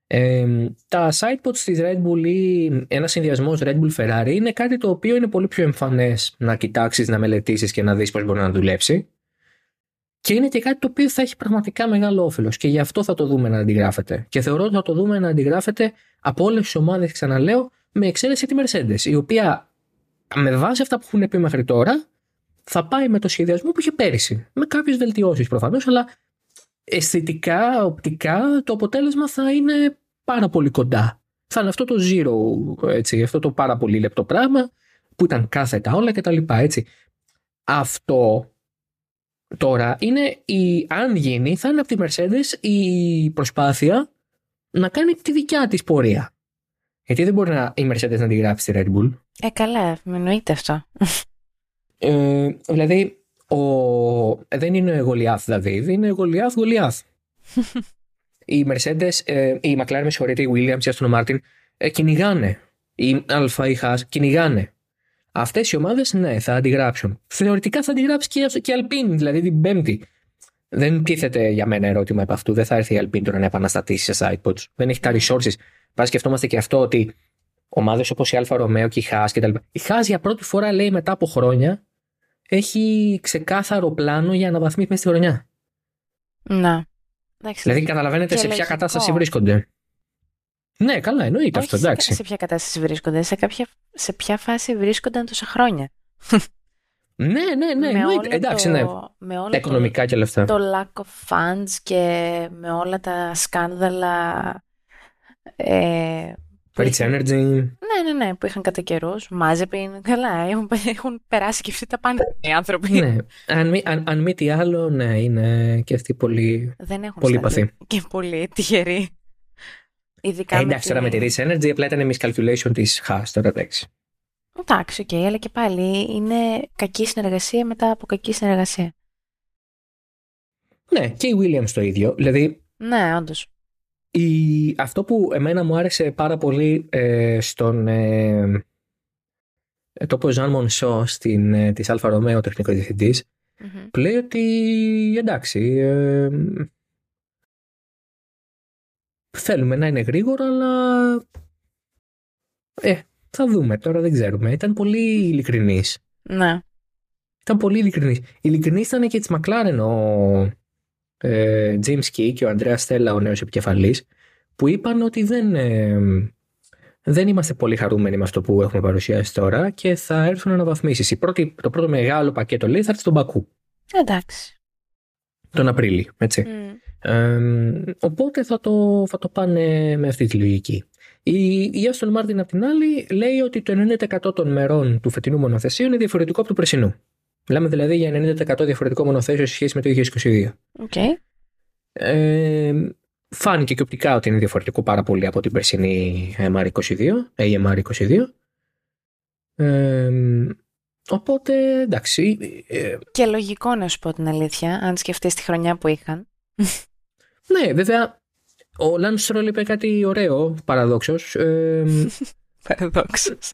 Speaker 1: Ε, τα sidepods της Red Bull ή ένας συνδυασμός Red Bull Ferrari είναι κάτι το οποίο είναι πολύ πιο εμφανές να κοιτάξεις, να μελετήσεις και να δεις πώς μπορεί να δουλέψει και είναι και κάτι το οποίο θα έχει πραγματικά μεγάλο όφελος και γι' αυτό θα το δούμε να αντιγράφεται. Και θεωρώ ότι θα το δούμε να αντιγράφεται από όλες τις ομάδες, ξαναλέω, με εξαίρεση τη Mercedes, η οποία με βάση αυτά που έχουν πει μέχρι τώρα θα πάει με το σχεδιασμό που είχε πέρυσι. Με κάποιες βελτιώσεις προφανώς, αλλά αισθητικά, οπτικά, το αποτέλεσμα θα είναι πάρα πολύ κοντά. Θα είναι αυτό το zero, έτσι, αυτό το πάρα πολύ λεπτό πράγμα που ήταν κάθετα όλα κτλ. Έτσι. Αυτό τώρα είναι η, αν γίνει θα είναι από τη Mercedes η προσπάθεια να κάνει τη δικιά της πορεία. Γιατί δεν μπορεί να, η Mercedes να τη γράψει στη Red Bull.
Speaker 2: Ε, καλά, με εννοείται αυτό.
Speaker 1: Ε, δηλαδή, ο, δεν είναι Γολιάθ Δαβίδ, είναι Γολιάθ Γολιάθ. η Mercedes, ε, η McLaren, με συγχωρείτε, η Williams, η Aston Martin ε, κυνηγάνε. Η Αλφα, η Haas κυνηγάνε. Αυτές οι ομάδες, ναι, θα αντιγράψουν. Θεωρητικά θα αντιγράψει και, η- και η Alpine, δηλαδή την Πέμπτη. Δεν τίθεται για μένα ερώτημα επ' αυτού. Δεν θα έρθει η Alpine τώρα να επαναστατήσει σε sidepods. Δεν έχει τα resources. Πα σκεφτόμαστε και αυτό ότι ομάδες όπως η Alfa Romeo και η Haas κτλ. Η Haas για πρώτη φορά λέει μετά από χρόνια έχει ξεκάθαρο πλάνο για αναβάθμιση μέσα στη χρονιά.
Speaker 2: Να. Εντάξει,
Speaker 1: Δηλαδή καταλαβαίνετε
Speaker 2: Και
Speaker 1: σε ποια
Speaker 2: λογικό.
Speaker 1: κατάσταση βρίσκονται. Ναι, καλά, εννοείται
Speaker 2: όχι
Speaker 1: αυτό,
Speaker 2: σε-
Speaker 1: εντάξει.
Speaker 2: σε ποια κατάσταση βρίσκονται, σε, κάποια, σε ποια φάση βρίσκονταν τόσα χρόνια.
Speaker 1: Ναι, ναι, ναι,
Speaker 2: με
Speaker 1: εννοείται.
Speaker 2: όλο
Speaker 1: Εντάξει,
Speaker 2: το,
Speaker 1: ναι.
Speaker 2: με όλο
Speaker 1: Τα οικονομικά και όλα αυτά.
Speaker 2: το, το lack of funds και με όλα τα σκάνδαλα ε, που
Speaker 1: Rich
Speaker 2: είχαν-
Speaker 1: Energy.
Speaker 2: Ναι, ναι, ναι, που είχαν κατά καιρούς. Μάζεπιν. Καλά, έχουν, έχουν περάσει και αυτοί τα πάντα οι άνθρωποι.
Speaker 1: ναι. Αν, μη, αν, αν μη τι άλλο, ναι, είναι και αυτοί πολύ.
Speaker 2: Δεν έχουν
Speaker 1: Πολύ
Speaker 2: σταθεί.
Speaker 1: πάθει.
Speaker 2: Και πολύ τυχεροί. Ειδικά
Speaker 1: Ε, εντάξει, τώρα με τη Rich Energy απλά ήταν miscalculation της Haas. Τώρα εντάξει.
Speaker 2: Εντάξει, οκ, αλλά και πάλι είναι κακή συνεργασία μετά από κακή συνεργασία.
Speaker 1: Ναι, και η Williams το ίδιο. Δηλαδή,
Speaker 2: Ναι, όντως.
Speaker 1: Η, αυτό που εμένα μου άρεσε πάρα πολύ ε, στον ε, ε, το Jan Monchaux στην, ε, της Alfa Romeo τεχνικός διευθυντής
Speaker 2: Μμμ.
Speaker 1: που λέει ότι εντάξει ε, θέλουμε να είναι γρήγορο αλλά ε, θα δούμε τώρα δεν ξέρουμε ήταν πολύ ειλικρινής
Speaker 2: Ναι.
Speaker 1: ήταν πολύ ειλικρινής ειλικρινής ήταν και της Μακλάρεν ο ε, James Key και ο Ανδρέας Στέλλα ο νέος επικεφαλής που είπαν ότι δεν ε, δεν είμαστε πολύ χαρούμενοι με αυτό που έχουμε παρουσιάσει τώρα και θα έρθουν αναβαθμίσεις. Η πρώτη, το πρώτο μεγάλο πακέτο λέει θα έρθει στον Μπακού
Speaker 2: Εντάξει.
Speaker 1: τον Απρίλιο. Έτσι.
Speaker 2: Μμ.
Speaker 1: Ε, οπότε θα το, θα το πάνε με αυτή τη λογική. Η, η Aston Martin απ' την άλλη λέει ότι το 90% των μερών του φετινού μονοθεσίου είναι διαφορετικό από του περσινού. Μιλάμε δηλαδή για 90% διαφορετικό μονοθέσιο σε σχέση με το 2022.
Speaker 2: Οκ.
Speaker 1: Ε, φάνηκε και οπτικά ότι είναι διαφορετικό πάρα πολύ από την περσινή MR22, AMR22. Ε, οπότε εντάξει. ε,
Speaker 2: Και λογικό να σου πω την αλήθεια, αν σκεφτείς τη χρονιά που είχαν.
Speaker 1: ναι, βέβαια, ο Lance Stroll είπε κάτι ωραίο, παραδόξως. Ε,
Speaker 2: Παραδόξως.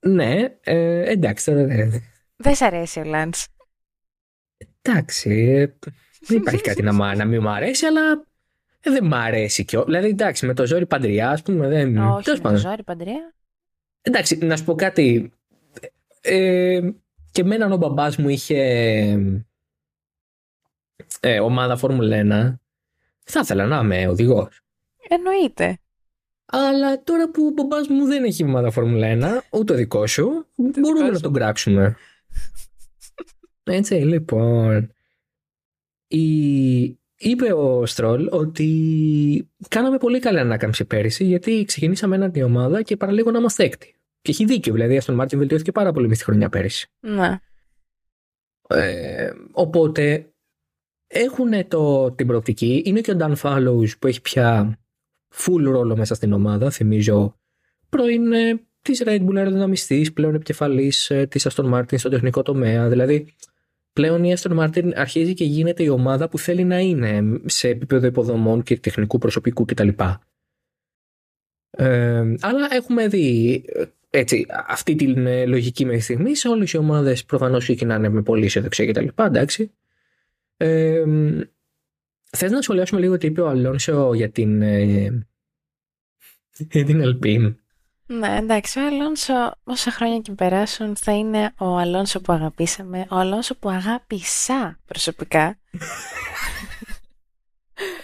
Speaker 1: ναι, ε, εντάξει, τώρα δεν.
Speaker 2: Δεν σ' αρέσει ο Λάντς.
Speaker 1: Εντάξει, ε, δεν υπάρχει κάτι να, μ- να μην μου αρέσει, αλλά ε, δεν μ' αρέσει κιόλα. Δηλαδή, εντάξει, με το ζόρι παντριά, ας πούμε, δεν.
Speaker 2: Όχι,
Speaker 1: τέλος
Speaker 2: με
Speaker 1: πάντων.
Speaker 2: το ζόρι παντρέα.
Speaker 1: Εντάξει, να σου πω κάτι. Ε, και εμένα ο μπαμπάς μου είχε ε, ομάδα Φόρμουλα 1. Θα ήθελα να είμαι οδηγός.
Speaker 2: Εννοείται.
Speaker 1: Αλλά τώρα που ο μπαμπάς μου δεν έχει ομάδα Φόρμουλα 1, ούτε ο δικός σου, μπορούμε
Speaker 2: δικός
Speaker 1: να
Speaker 2: σου.
Speaker 1: τον κράξουμε. Έτσι, λοιπόν. Η... Είπε ο Στρόλ ότι κάναμε πολύ καλή ανάκαμψη πέρυσι γιατί ξεκινήσαμε ένα την ομάδα και παραλίγο να είμαστε έκτη. Και έχει δίκιο, δηλαδή η Αστον Μάρτιν βελτιώθηκε πάρα πολύ μες τη χρονιά πέρυσι.
Speaker 2: Ναι.
Speaker 1: Ε, οπότε έχουν το, την προοπτική. Είναι και ο Dan Fallows που έχει πια full ρόλο μέσα στην ομάδα. Θυμίζω πρώην ε, της Red Bull αεροδυναμιστής, πλέον επικεφαλής ε, της Aston Martin στο τεχνικό τομέα. Δηλαδή πλέον η Aston Martin αρχίζει και γίνεται η ομάδα που θέλει να είναι σε επίπεδο υποδομών και τεχνικού προσωπικού κτλ. Ε, αλλά έχουμε δει ε, έτσι, αυτή την ε, λογική μέχρι στιγμής σε όλες οι ομάδες προφανώς ξεκινάνε με πολύ αισιοδοξία κτλ. Εντάξει. Ε, Θες να σχολιάσουμε λίγο τι είπε ο Αλόνσο για την, ε, για την Alpine.
Speaker 2: Ναι, εντάξει, ο Αλόνσο όσα χρόνια και περάσουν θα είναι ο Αλόνσο που αγαπήσαμε, ο Αλόνσο που αγάπησα προσωπικά.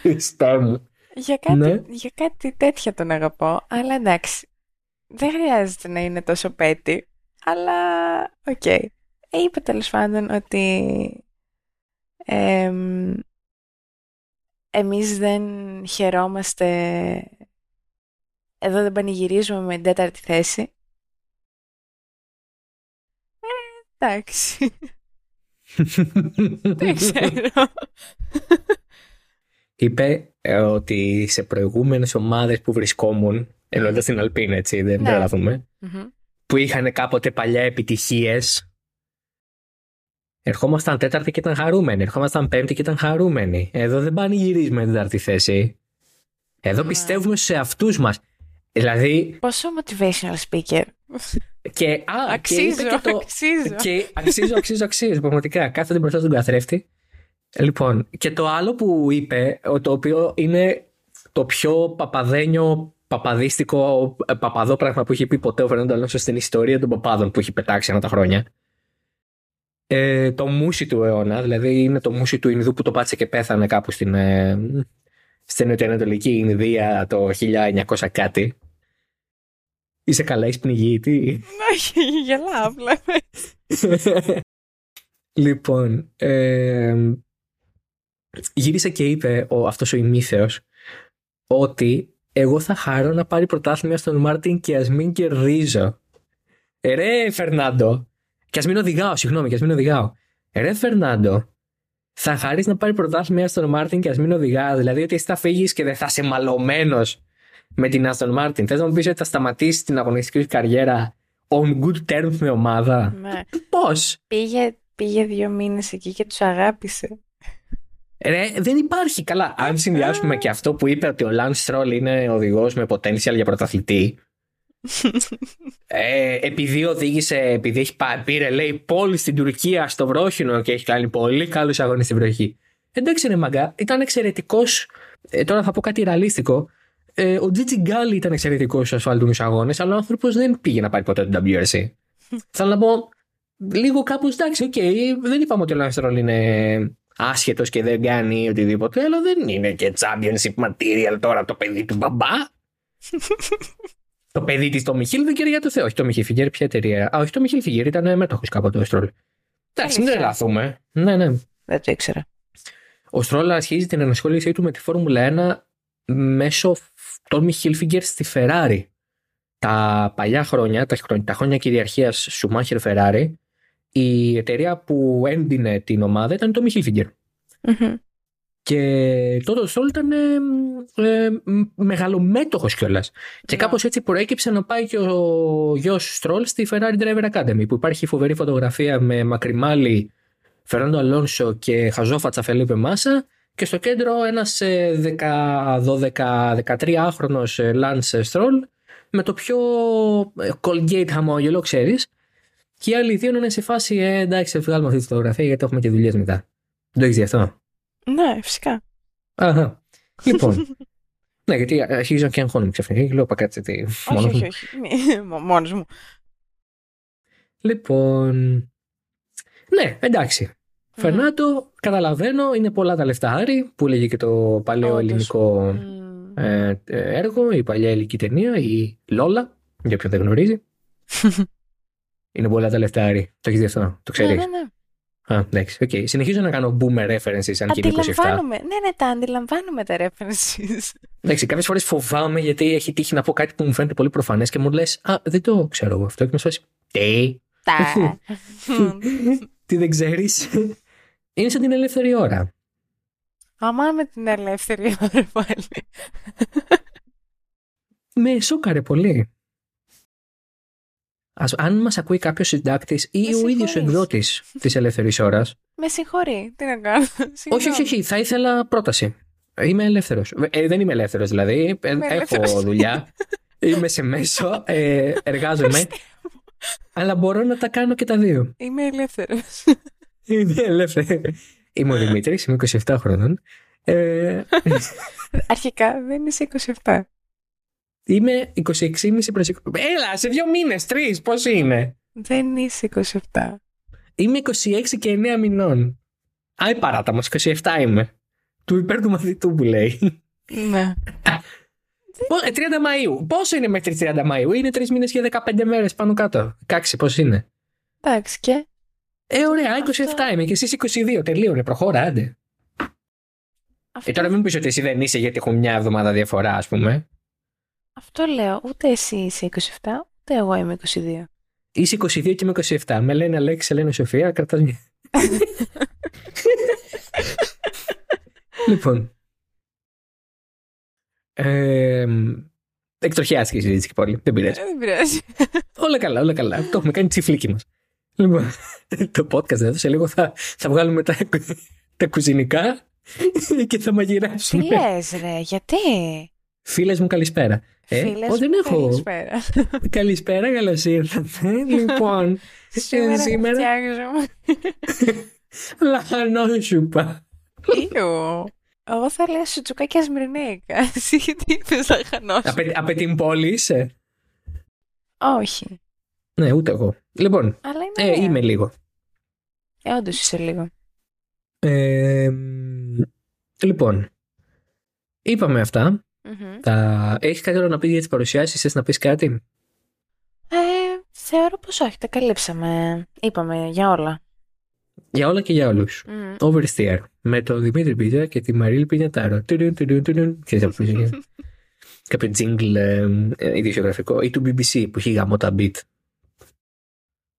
Speaker 1: Χριστέ μου.
Speaker 2: Για κάτι,
Speaker 1: Ναι.
Speaker 2: για κάτι τέτοια τον αγαπώ, αλλά εντάξει, δεν χρειάζεται να είναι τόσο petty, αλλά οκ. Ε, είπε τέλος πάντων ότι εμ, εμείς δεν χαιρόμαστε, εδώ δεν πανηγυρίζουμε με την τέταρτη θέση. Ε, εντάξει, δεν ξέρω.
Speaker 1: είπε ε, ότι σε προηγούμενες ομάδες που βρισκόμουν, εννοώντας την Alpine έτσι, δεν
Speaker 2: Ναι.
Speaker 1: τρελαθούμε,
Speaker 2: Μμμ.
Speaker 1: που είχαν κάποτε παλιά επιτυχίες, ερχόμασταν τέταρτη και ήταν χαρούμενοι, ερχόμασταν πέμπτη και ήταν χαρούμενοι. Εδώ δεν πανηγυρίζουμε την τέταρτη θέση. Εδώ
Speaker 2: Ναι.
Speaker 1: πιστεύουμε σε αυτούς μας. Δηλαδή,
Speaker 2: Πόσο motivational speaker.
Speaker 1: και, α,
Speaker 2: Αξίζω,
Speaker 1: και είπε και το,
Speaker 2: αξίζω.
Speaker 1: και αξίζω, αξίζω, αξίζω. Πραγματικά, κάθεται μπροστά στον καθρέφτη. Λοιπόν, και το άλλο που είπε, ο- το οποίο είναι το πιο παπαδένιο, παπαδίστικο, ε, παπαδό πράγμα που έχει πει ποτέ ο Φερνάντο Αλόνσο στην ιστορία των παπάδων που έχει πετάξει ανά τα χρόνια. Ε, το μουσι του αιώνα, δηλαδή είναι το μουσι του Ινδού που το πάτησε και πέθανε κάπου στην, ε, στην νοτιοανατολική Ινδία το 1900 κάτι. Είσαι καλά, είσαι πνιγεί, τι;
Speaker 2: Όχι, γελάω απλά.
Speaker 1: λοιπόν, ε, γύρισε και είπε ο, αυτός ο ημίθεος ότι εγώ θα χαρώ να πάρει πρωτάθλημα Aston Martin και ας μην κερδίζω. Ε, ρε Φερνάντο, και ας μην οδηγάω, συγγνώμη, και ας μην οδηγάω. Ε, ρε Φερνάντο, θα χαρείς να πάρει πρωτάθλημα Aston Martin και ας μην οδηγάω. Δηλαδή ότι εσύ θα φύγεις και δεν θα είσαι μαλωμένος με την Aston Martin. Θες να μου πεις ότι θα σταματήσεις την αγωνιστική σου καριέρα on good terms με ομάδα;
Speaker 2: Ναι.
Speaker 1: Πώς;
Speaker 2: Πήγε, πήγε δύο μήνες εκεί και τους αγάπησε.
Speaker 1: Ρε, δεν υπάρχει. Καλά, αν συνδυάσουμε και αυτό που είπε ότι ο Lance Stroll είναι οδηγός με potential για πρωταθλητή. ε, επειδή οδήγησε, επειδή έχει πάει, πήρε λέει πόλη στην Τουρκία στο βρόχινο και έχει κάνει πολύ καλούς αγώνες στην βροχή. Εντάξει, είναι μαγκά, ήταν εξαιρετικός. Ε, τώρα θα πω κάτι ραλίστικο. Ε, ο Τζίτζι Γκάλι ήταν εξαιρετικός στους ασφάλτινους αγώνες, αλλά ο άνθρωπος δεν πήγε να πάρει ποτέ το WRC. Θέλω να πω, λίγο κάπως εντάξει, OK, okay, δεν είπαμε ότι ο Lance Stroll είναι άσχετος και δεν κάνει οτιδήποτε, αλλά δεν είναι και championship material τώρα το παιδί του μπαμπά. το παιδί της Tommy Hilfiger για το Θεό. Όχι Tommy Hilfiger, ποια εταιρεία. Α, όχι Tommy Hilfiger, ήταν μέτοχος κάποτε ο Stroll. Εντάξει, μην τρελαθούμε. Ναι, ναι.
Speaker 2: Δεν το ήξερα.
Speaker 1: Ο Στρόλ αρχίζει την ενασχόλησή του με τη Φόρμουλα 1 μέσω των Μιχίλ Φιγκέρ στη Ferrari. Τα παλιά χρόνια, τα χρόνια, τα χρόνια κυριαρχίας Σουμάχερ Ferrari, η εταιρεία που έντυνε την ομάδα ήταν το Μιχίλ Φιγκέρ. Και τότε ο Στρόλ ήταν ε, ε, μεγαλομέτωχος κιόλας. Και ναι. κάπως έτσι προέκυψε να πάει και ο γιος Στρόλ στη Ferrari Driver Academy που υπάρχει φοβερή φωτογραφία με Μακριμάλι, Φεράντο Αλόνσο και Χαζόφατσα Φελίπε Μάσα και στο κέντρο ένας 12-13χρονος Lance Stroll με το πιο ε, Colgate χαμόγελο, ξέρεις. Και οι άλλοι δύο είναι σε φάση, ε, εντάξει, βγάλουμε αυτή τη φωτογραφία γιατί έχουμε και δουλειές μετά. Δεν το έχεις δει αυτό;
Speaker 2: Ναι, φυσικά.
Speaker 1: Αχα. Λοιπόν. ναι, γιατί αρχίζω και αγχώνομαι ξαφνικά και λέω πακάτσε τι.
Speaker 2: Όχι, όχι, όχι. Μόνος μου.
Speaker 1: Λοιπόν. Ναι, εντάξει. Mm. Φερνάντο, καταλαβαίνω, είναι πολλά τα λεφτά Άρη, που λέγει και το παλαιό ελληνικό ε, έργο, η παλιά ελληνική ταινία, η Λόλα, για ποιον δεν γνωρίζει. είναι πολλά τα λεφτά Άρη. Το έχεις δει αυτό, το ξέρεις;
Speaker 2: Ναι, ναι, ναι.
Speaker 1: Α, εντάξει, okay. Συνεχίζω να κάνω boomer references αν και είναι 27.
Speaker 2: Ναι, ναι, τα αντιλαμβάνουμε τα references.
Speaker 1: Εντάξει, κάποιες φορές φοβάμαι γιατί έχει τύχει να πω κάτι που μου φαίνεται πολύ προφανές και μου λες Α, δεν το ξέρω εγώ αυτό. Και με σώσει. Τι. Τι δεν ξέρεις. Είναι σαν την ελεύθερη ώρα.
Speaker 2: Αμά με την ελεύθερη ώρα πάλι.
Speaker 1: Με σόκαρε πολύ. Ας, αν μας ακούει κάποιος συντάκτης ή ο ίδιος ο εκδότης της ελεύθερης ώρας.
Speaker 2: Με συγχωρεί, τι να κάνω.
Speaker 1: όχι, όχι, όχι, θα ήθελα πρόταση. Είμαι ελεύθερος. Ε, δεν είμαι ελεύθερος δηλαδή. Ε, έχω δουλειά. είμαι σε μέσο. Ε, εργάζομαι. αλλά μπορώ να τα κάνω και τα δύο.
Speaker 2: Είμαι ελεύθερος.
Speaker 1: Είμαι ελεύθερο. Είμαι ο Δημήτρης, είμαι 27 χρονών. Ε...
Speaker 2: Αρχικά δεν είσαι 27.
Speaker 1: Είμαι 26,5 προς 20. Έλα, σε δύο μήνες, τρεις, πώς είναι;
Speaker 2: Δεν είσαι 27.
Speaker 1: Είμαι 26 και 9 μηνών. Άι παράταμος, 27 είμαι. Του υπέρ του μαθητού που λέει.
Speaker 2: Ναι.
Speaker 1: 30 ε, Μαΐου. Πόσο είναι μέχρι 30 Μαΐου; Είναι 3 μήνες και 15 μέρες πάνω κάτω. 16 πώς είναι;
Speaker 2: Εντάξει και.
Speaker 1: Ε, ωραία, 27 είμαι και εσείς 22. Τελείωνε, προχώρα, άντε. Αυτό... Ε, τώρα μην πεις ότι εσύ δεν είσαι γιατί έχουν μια εβδομάδα διαφορά, ας πούμε.
Speaker 2: Αυτό λέω. Ούτε εσύ είσαι 27, ούτε εγώ είμαι 22.
Speaker 1: Είσαι 22 και είμαι 27. Με λένε Αλέξη, σε λένε Σοφία, κρατάς μια. λοιπόν. Ε, Εκτροχιάστηκε η συζήτηση και πάλι. Δεν πειράζει.
Speaker 2: Ε, δεν πειράζει.
Speaker 1: όλα καλά, όλα καλά. Το έχουμε κάνει τσιφλίκι μας. Λοιπόν, το podcast εδώ σε λίγο θα, θα βγάλουμε τα, τα κουζινικά και θα μαγειράσουμε.
Speaker 2: Τι λες ρε, γιατί;
Speaker 1: Φίλες μου καλησπέρα.
Speaker 2: Ε, Φίλες δεν έχω. Καλησπέρα.
Speaker 1: καλησπέρα, καλώς ήρθατε. λοιπόν,
Speaker 2: σήμερα. σήμερα...
Speaker 1: Λαχανόσουπα.
Speaker 2: Ήου. Εγώ θα λέω σουτσουκάκια σμυρνίκα. Εσύ γιατί είπες λαχανόσουπα;
Speaker 1: Απ' απ' την πόλη είσαι;
Speaker 2: Όχι.
Speaker 1: Ναι, ούτε εγώ. Λοιπόν,
Speaker 2: Αλλά είμαι,
Speaker 1: ε, είμαι λίγο.
Speaker 2: Ε, όντως είσαι λίγο.
Speaker 1: Ε, λοιπόν, είπαμε αυτά. Mm-hmm. Τα... Έχεις κάτι άλλο να πεις για τις παρουσιάσεις, θες να πεις κάτι;
Speaker 2: Ε, θεωρώ πως όχι, τα καλύψαμε. Είπαμε για όλα.
Speaker 1: Για όλα και για όλους. Mm. Oversteer. Με τον Δημήτρη Πίτσα και τη Μαρίλ Πινιατάρο. Ξέρετε αυτό Κάποιο jingle ε, ιδιογραφικό ή του BBC που έχει γάμο τα beat.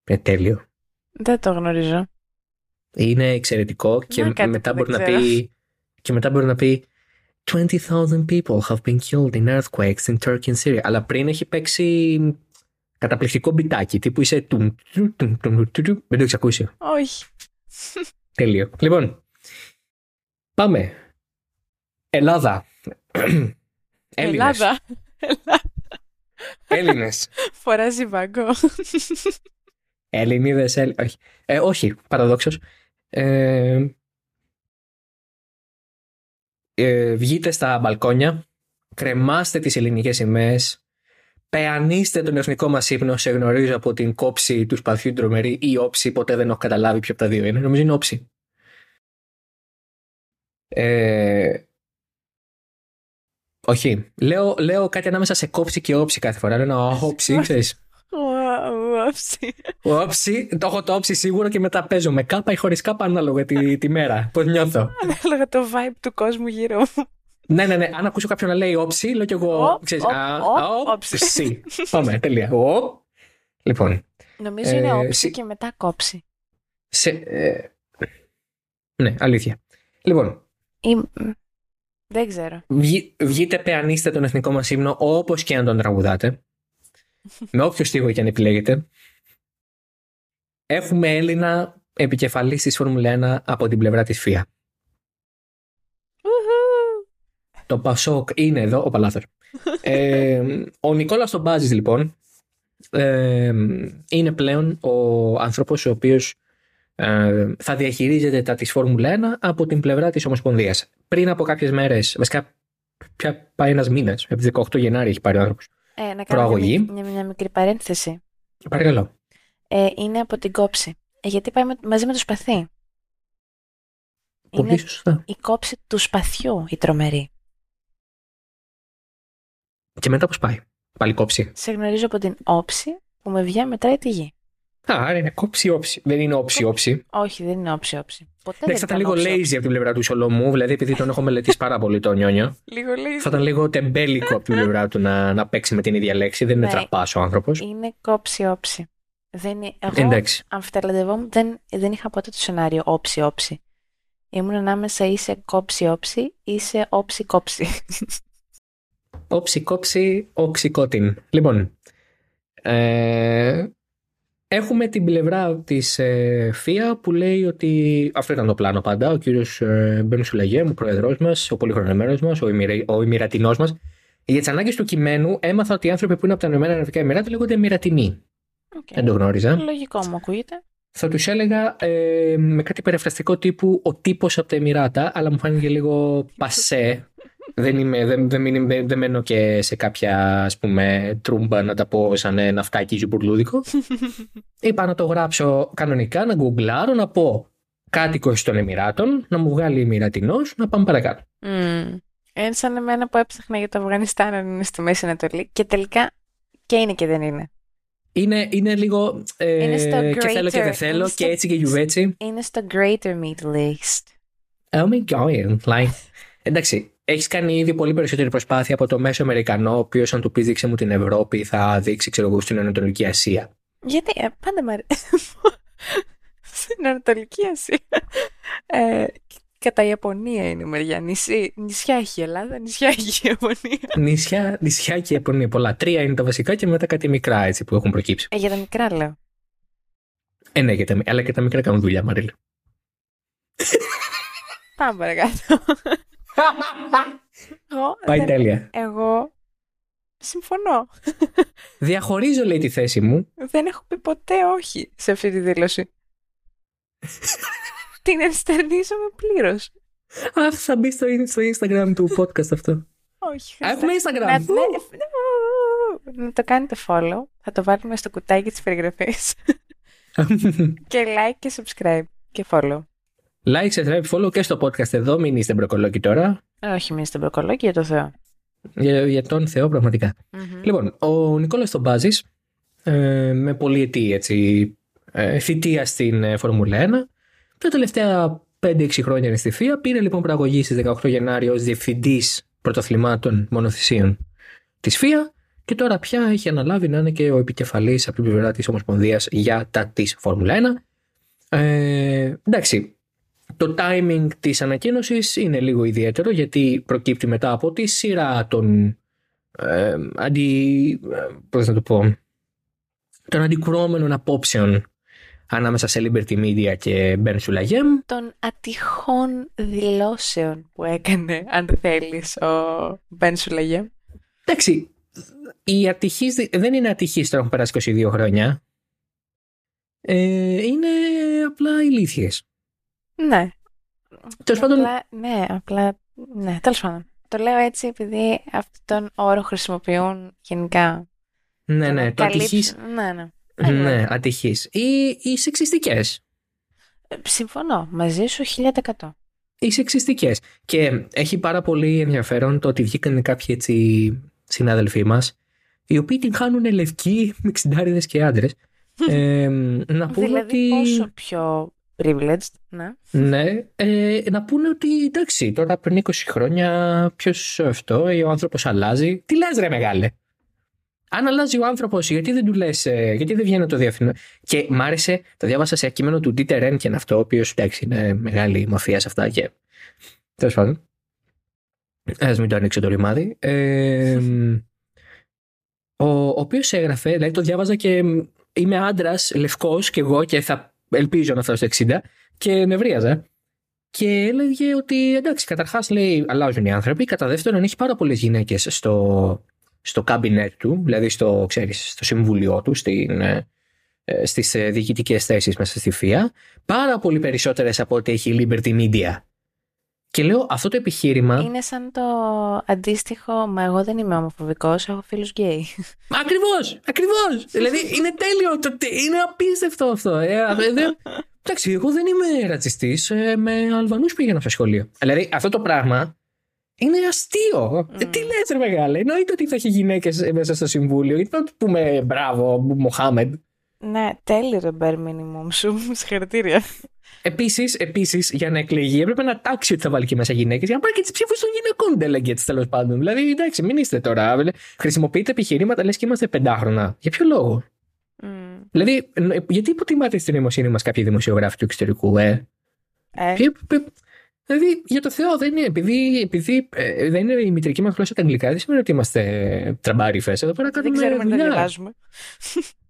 Speaker 1: Είναι τέλειο.
Speaker 2: Δεν το γνωρίζω.
Speaker 1: Είναι εξαιρετικό και μετά μπορεί να πει. Και μετά μπορεί να πει 20,000 people have been killed in earthquakes in Turkey and Syria. Αλλά πριν έχει παίξει καταπληκτικό μπιτάκι, τύπου είσαι τουμ, τουμ, τουμ, τουμ, τουμ, Δεν το έχεις ακούσει.
Speaker 2: Όχι.
Speaker 1: Τέλειο. Λοιπόν, Πάμε. Ελλάδα. Έλληνες.
Speaker 2: Ελλάδα.
Speaker 1: Έλληνες.
Speaker 2: Φοράζει βάγκο.
Speaker 1: Ελληνίδες, Έλλη... όχι. Ε, όχι, παραδόξως. Ε, ε, βγείτε στα μπαλκόνια, κρεμάστε τις ελληνικές σημαίες, πεανίστε τον εθνικό μας ύπνο, σε γνωρίζω από την κόψη του σπαθιού τρομερή ή όψη, ποτέ δεν έχω καταλάβει ποιο από τα δύο είναι, νομίζω είναι όψη. Ε, όχι. Λέω, λέω κάτι ανάμεσα σε κόψη και όψη κάθε φορά. Λέω ένα όψη, ξέρεις.
Speaker 2: Όψη.
Speaker 1: Όψη, το έχω το όψη σίγουρο και μετά παίζω με κάπα ή χωρίς κάπα ανάλογα τη, τη μέρα. Πώς νιώθω.
Speaker 2: Ανάλογα το vibe του κόσμου γύρω μου.
Speaker 1: ναι, ναι, ναι. Αν ακούσω κάποιον να λέει όψη, λέω κι εγώ.
Speaker 2: Ω,
Speaker 1: ξέρεις,
Speaker 2: ω,
Speaker 1: α,
Speaker 2: ω,
Speaker 1: α,
Speaker 2: όψη.
Speaker 1: όψη. Πάμε, τελεία. Ω. Λοιπόν,
Speaker 2: Νομίζω
Speaker 1: Ε,
Speaker 2: είναι όψη
Speaker 1: συ-
Speaker 2: και μετά κόψη.
Speaker 1: σε, ε, ναι, αλήθεια. Λοιπόν,
Speaker 2: Ή... μ, Δεν ξέρω.
Speaker 1: βγει- βγείτε πεανίστε τον εθνικό μας ύμνο όπως και αν τον τραγουδάτε. Με όποιο στίχο και αν επιλέγετε. Έχουμε Έλληνα επικεφαλής της Φόρμουλα 1 από την πλευρά της ΦΙΑ.
Speaker 2: Ουχου.
Speaker 1: Το Πασόκ είναι εδώ, ο Παλάθος. ε, ο Νικόλας τον Μπάζης λοιπόν ε, είναι πλέον ο άνθρωπος ο οποίος ε, θα διαχειρίζεται τα της Φόρμουλα 1 από την πλευρά της Ομοσπονδίας. Πριν από κάποιες μέρες, βασικά πια πάει ένας μήνας, από τις 18 Γενάρη έχει πάρει ο άνθρωπος.
Speaker 2: Ε, να κάνω
Speaker 1: Προαγωγή.
Speaker 2: μια, μια, μια μικρή παρένθεση.
Speaker 1: Παρακαλώ.
Speaker 2: Ε, είναι από την κόψη. Ε, γιατί πάει με- μαζί με το σπαθί.
Speaker 1: Πολύ
Speaker 2: Είναι
Speaker 1: σωστά.
Speaker 2: η κόψη του σπαθιού η τρομερή.
Speaker 1: Και μετά πώς πάει; Πάλι κόψει.
Speaker 2: Σε γνωρίζω από την όψη που με βγαίνει μετράει τη γη.
Speaker 1: Α, άρα είναι κόψη όψη. Δεν είναι όψη όψη.
Speaker 2: Όχι, δεν είναι όψη όψη. Ποτέ
Speaker 1: Εντάξει, θα
Speaker 2: δεν
Speaker 1: ήταν λίγο
Speaker 2: όψη,
Speaker 1: lazy από την πλευρά του Σολομού, δηλαδή επειδή τον έχω μελετήσει πάρα πολύ το νιόνιο.
Speaker 2: όψη. Λίγο λέει.
Speaker 1: Θα ήταν λίγο τεμπέλικο από την πλευρά του να, να παίξει με την ίδια λέξη. Δεν είναι
Speaker 2: Ναι.
Speaker 1: τραπάς ο άνθρωπος.
Speaker 2: Είναι κόψη όψη. Δεν είναι... Εγώ
Speaker 1: Εντάξει.
Speaker 2: αμφιταλαντευόμουν, δεν, δεν είχα ποτέ το σενάριο όψη όψη. Ήμουν ανάμεσα ή σε κόψη όψη ή σε όψη κόψη.
Speaker 1: Όψη, κόψη, οξυκότην. Λοιπόν, ε, έχουμε την πλευρά της ε, ΦΙΑ που λέει ότι αυτό ήταν το πλάνο πάντα. Ο κύριος ε, Μπεν Σουλαγέμ, ο πρόεδρός μας, ο πολυχρονεμένος μας, ο, Εμιρα, ο Εμιρατινός μας. Για τις ανάγκες του κειμένου έμαθα ότι οι άνθρωποι που είναι από τα Ηνωμένα Αραβικά Εμιράτα λέγονται Εμιρατινοί.
Speaker 2: Οκ.
Speaker 1: Δεν το γνώριζα.
Speaker 2: Λογικό μου ακούγεται.
Speaker 1: θα τους έλεγα ε, με κάτι περιφραστικό τύπου ο τύπος από τα Εμμυράτα, αλλά μου φάνηκε λίγο πασέ. Δεν, είμαι, δεν, δεν, είμαι- δεν μένω και σε κάποια ας πούμε τρούμπα να τα πω σαν ένα φτάκι ζουμπουρλούδικο. Είπα να το γράψω κανονικά, να γκουγκλάρω, να πω κάτοικος των Εμμυράτων, να μου βγάλει Εμμυρατινός, να πάμε παρακάτω.
Speaker 2: Mm. Είναι σαν εμένα που έψαχνα για το Αφγανιστάν αν είναι στη Μέση Ανατολή και τελικά και είναι και δεν είναι.
Speaker 1: Είναι, είναι λίγο ε,
Speaker 2: Είναι στο
Speaker 1: και θέλω και
Speaker 2: greater,
Speaker 1: δεν θέλω
Speaker 2: είναι
Speaker 1: και
Speaker 2: στο-
Speaker 1: έτσι και γιουβέτσι.
Speaker 2: Είναι στο Greater Middle East.
Speaker 1: Oh my god. Like, εντάξει, έχεις κάνει ήδη πολύ περισσότερη προσπάθεια από το μέσο Αμερικανό, ο οποίος, αν του πεις δείξε μου την Ευρώπη, θα δείξει, ξέρω εγώ, στην Ανατολική Ασία.
Speaker 2: Γιατί ε, πάντα μ' αρέσει. Στην Ανατολική Ασία. Ε, κατά Ιαπωνία είναι η μεριά. Νησί, νησιά έχει η Ελλάδα, νησιά έχει η Ιαπωνία.
Speaker 1: νησιά, νησιά και Ιαπωνία. Πολλά. Τρία είναι τα βασικά και μετά κάτι μικρά έτσι που έχουν προκύψει.
Speaker 2: Ε, για τα μικρά λέω.
Speaker 1: Ε, ναι, και τα, αλλά και τα μικρά κάνουν δουλειά, Μαρίλα.
Speaker 2: Πάμε παρακάτω. Εγώ,
Speaker 1: Πάει
Speaker 2: δεν-
Speaker 1: τέλεια.
Speaker 2: εγώ συμφωνώ.
Speaker 1: Διαχωρίζω, λέει, τη θέση μου.
Speaker 2: Δεν έχω πει ποτέ όχι σε αυτή τη δήλωση. Την ενστερνίζομαι πλήρως.
Speaker 1: Α, θα μπει στο, στο Instagram του podcast αυτό.
Speaker 2: Όχι.
Speaker 1: Α, έχουμε Instagram.
Speaker 2: Να, ναι, να το κάνετε follow. Θα το βάλουμε στο κουτάκι της περιγραφής. και like και subscribe και follow.
Speaker 1: Like, subscribe, follow και στο podcast εδώ. Μην είστε μπροκολόκι τώρα.
Speaker 2: Όχι, μην είστε μπροκολόκι για το Θεό.
Speaker 1: Για, για τον Θεό, πραγματικά. Λοιπόν, ο Νικόλας τον Μπάζης, ε, με πολυετή έτσι, ε, θητεία στην ε, Φόρμουλα 1, τα τελευταία 5-6 χρόνια είναι στη ΦΙΑ, πήρε λοιπόν προαγωγή στις 18 Γενάρη ως διευθυντής πρωτοθλημάτων μονοθυσίων της ΦΙΑ και τώρα πια έχει αναλάβει να είναι και ο επικεφαλής από την πλευρά της Ομοσπονδίας για τα της Φόρμουλα 1. Ε, εντάξει, το timing της ανακοίνωσης είναι λίγο ιδιαίτερο γιατί προκύπτει μετά από τη σειρά των ε, αντι, ε, πώς να το πω, των αντικρουόμενων απόψεων ανάμεσα σε Liberty Media και Ben Sulayem.
Speaker 2: Των ατυχών δηλώσεων που έκανε, αν θέλεις, ο Ben Sulayem.
Speaker 1: Εντάξει, η ατυχής, δεν είναι ατυχής τώρα έχουν περάσει 22 χρόνια. Ε, είναι απλά ηλίθιες.
Speaker 2: Ναι.
Speaker 1: Τέλος πάντων.
Speaker 2: Ναι, απλά. Ναι, τέλος πάντων. Το λέω έτσι επειδή αυτόν τον όρο χρησιμοποιούν γενικά.
Speaker 1: Ναι, ναι, το ατυχής.
Speaker 2: Ναι, ναι.
Speaker 1: Ναι, ατυχής. Ή οι σεξιστικές.
Speaker 2: Ε, συμφωνώ. Μαζί σου 1000%.
Speaker 1: Οι σεξιστικές. Και έχει πάρα πολύ ενδιαφέρον το ότι βγήκαν κάποιοι έτσι συνάδελφοί μας οι οποίοι την χάνουν λευκοί με ξυντάριδες και άντρες ε, να πούνε
Speaker 2: δηλαδή,
Speaker 1: ότι...
Speaker 2: πόσο πιο privileged, ναι.
Speaker 1: Ναι, ε, να πούνε ότι εντάξει, τώρα πριν 20 χρόνια ποιος αυτό, ο άνθρωπος αλλάζει. Τι λες, ρε μεγάλε; Αν αλλάζει ο άνθρωπος, γιατί δεν του λες, γιατί δεν βγαίνει το διαφημί. Και μ' άρεσε, το διάβασα σε κείμενο του Dieter Ρένκεν αυτό, ο οποίος εντάξει είναι μεγάλη μαφία σε αυτά και. Τέλος πάντων. Α μην το ανοίξω το ρημάδι. Ε, ο, ο οποίος έγραφε, δηλαδή το διάβαζα και είμαι άντρας, λευκός κι εγώ και θα ελπίζω να φτάσω στο 60 και νευρίαζα. Και έλεγε ότι εντάξει, καταρχάς λέει αλλάζουν οι άνθρωποι. Κατά δεύτερον, έχει πάρα πολλές γυναίκες στο, στο cabinet του, δηλαδή στο, ξέρεις, στο συμβούλιο του, στην, ε, ε στις ε, διοικητικές θέσεις μέσα στη ΦΙΑ, πάρα πολύ περισσότερες από ό,τι έχει η Liberty Media. Και λέω αυτό το επιχείρημα.
Speaker 2: Είναι σαν το αντίστοιχο, μα εγώ δεν είμαι ομοφοβικός, έχω φίλους γκέι.
Speaker 1: Ακριβώς! Ακριβώς! δηλαδή είναι τέλειο. Το, είναι απίστευτο αυτό. Ε, εντάξει, εγώ δεν είμαι ρατσιστής. Ε, με Αλβανούς πήγαινα στο σχολείο. Δηλαδή αυτό το πράγμα είναι αστείο. Ε, τι λες, ρε μεγάλε. Εννοείται ότι θα έχει γυναίκες μέσα στο συμβούλιο. Γιατί να του πούμε μπράβο, Μοχάμεντ.
Speaker 2: Ναι, τέλειο το bare minimum σου. Συγχαρητήρια.
Speaker 1: Επίσης, επίσης, για να εκλεγεί, έπρεπε να τάξει ότι θα βάλει και μέσα γυναίκες για να πάρει και τις ψήφους των γυναικών delegates τέλος πάντων. Δηλαδή, εντάξει, μην είστε τώρα. Χρησιμοποιείτε επιχειρήματα λες και είμαστε πεντάχρονα. Για ποιο λόγο; Mm. Δηλαδή, γιατί υποτιμάτε στην νοημοσύνη μας κάποιοι δημοσιογράφοι του εξωτερικού, ε;
Speaker 2: ε.
Speaker 1: δηλαδή, για το Θεό, δεν είναι, επειδή, επειδή ε, δεν είναι η μητρική μας γλώσσα τα αγγλικά, δεν σημαίνει ότι είμαστε τραμπάριφες. Εδώ πέρα κάνουμε.
Speaker 2: Δεν ξέρουμε να διαβάζουμε.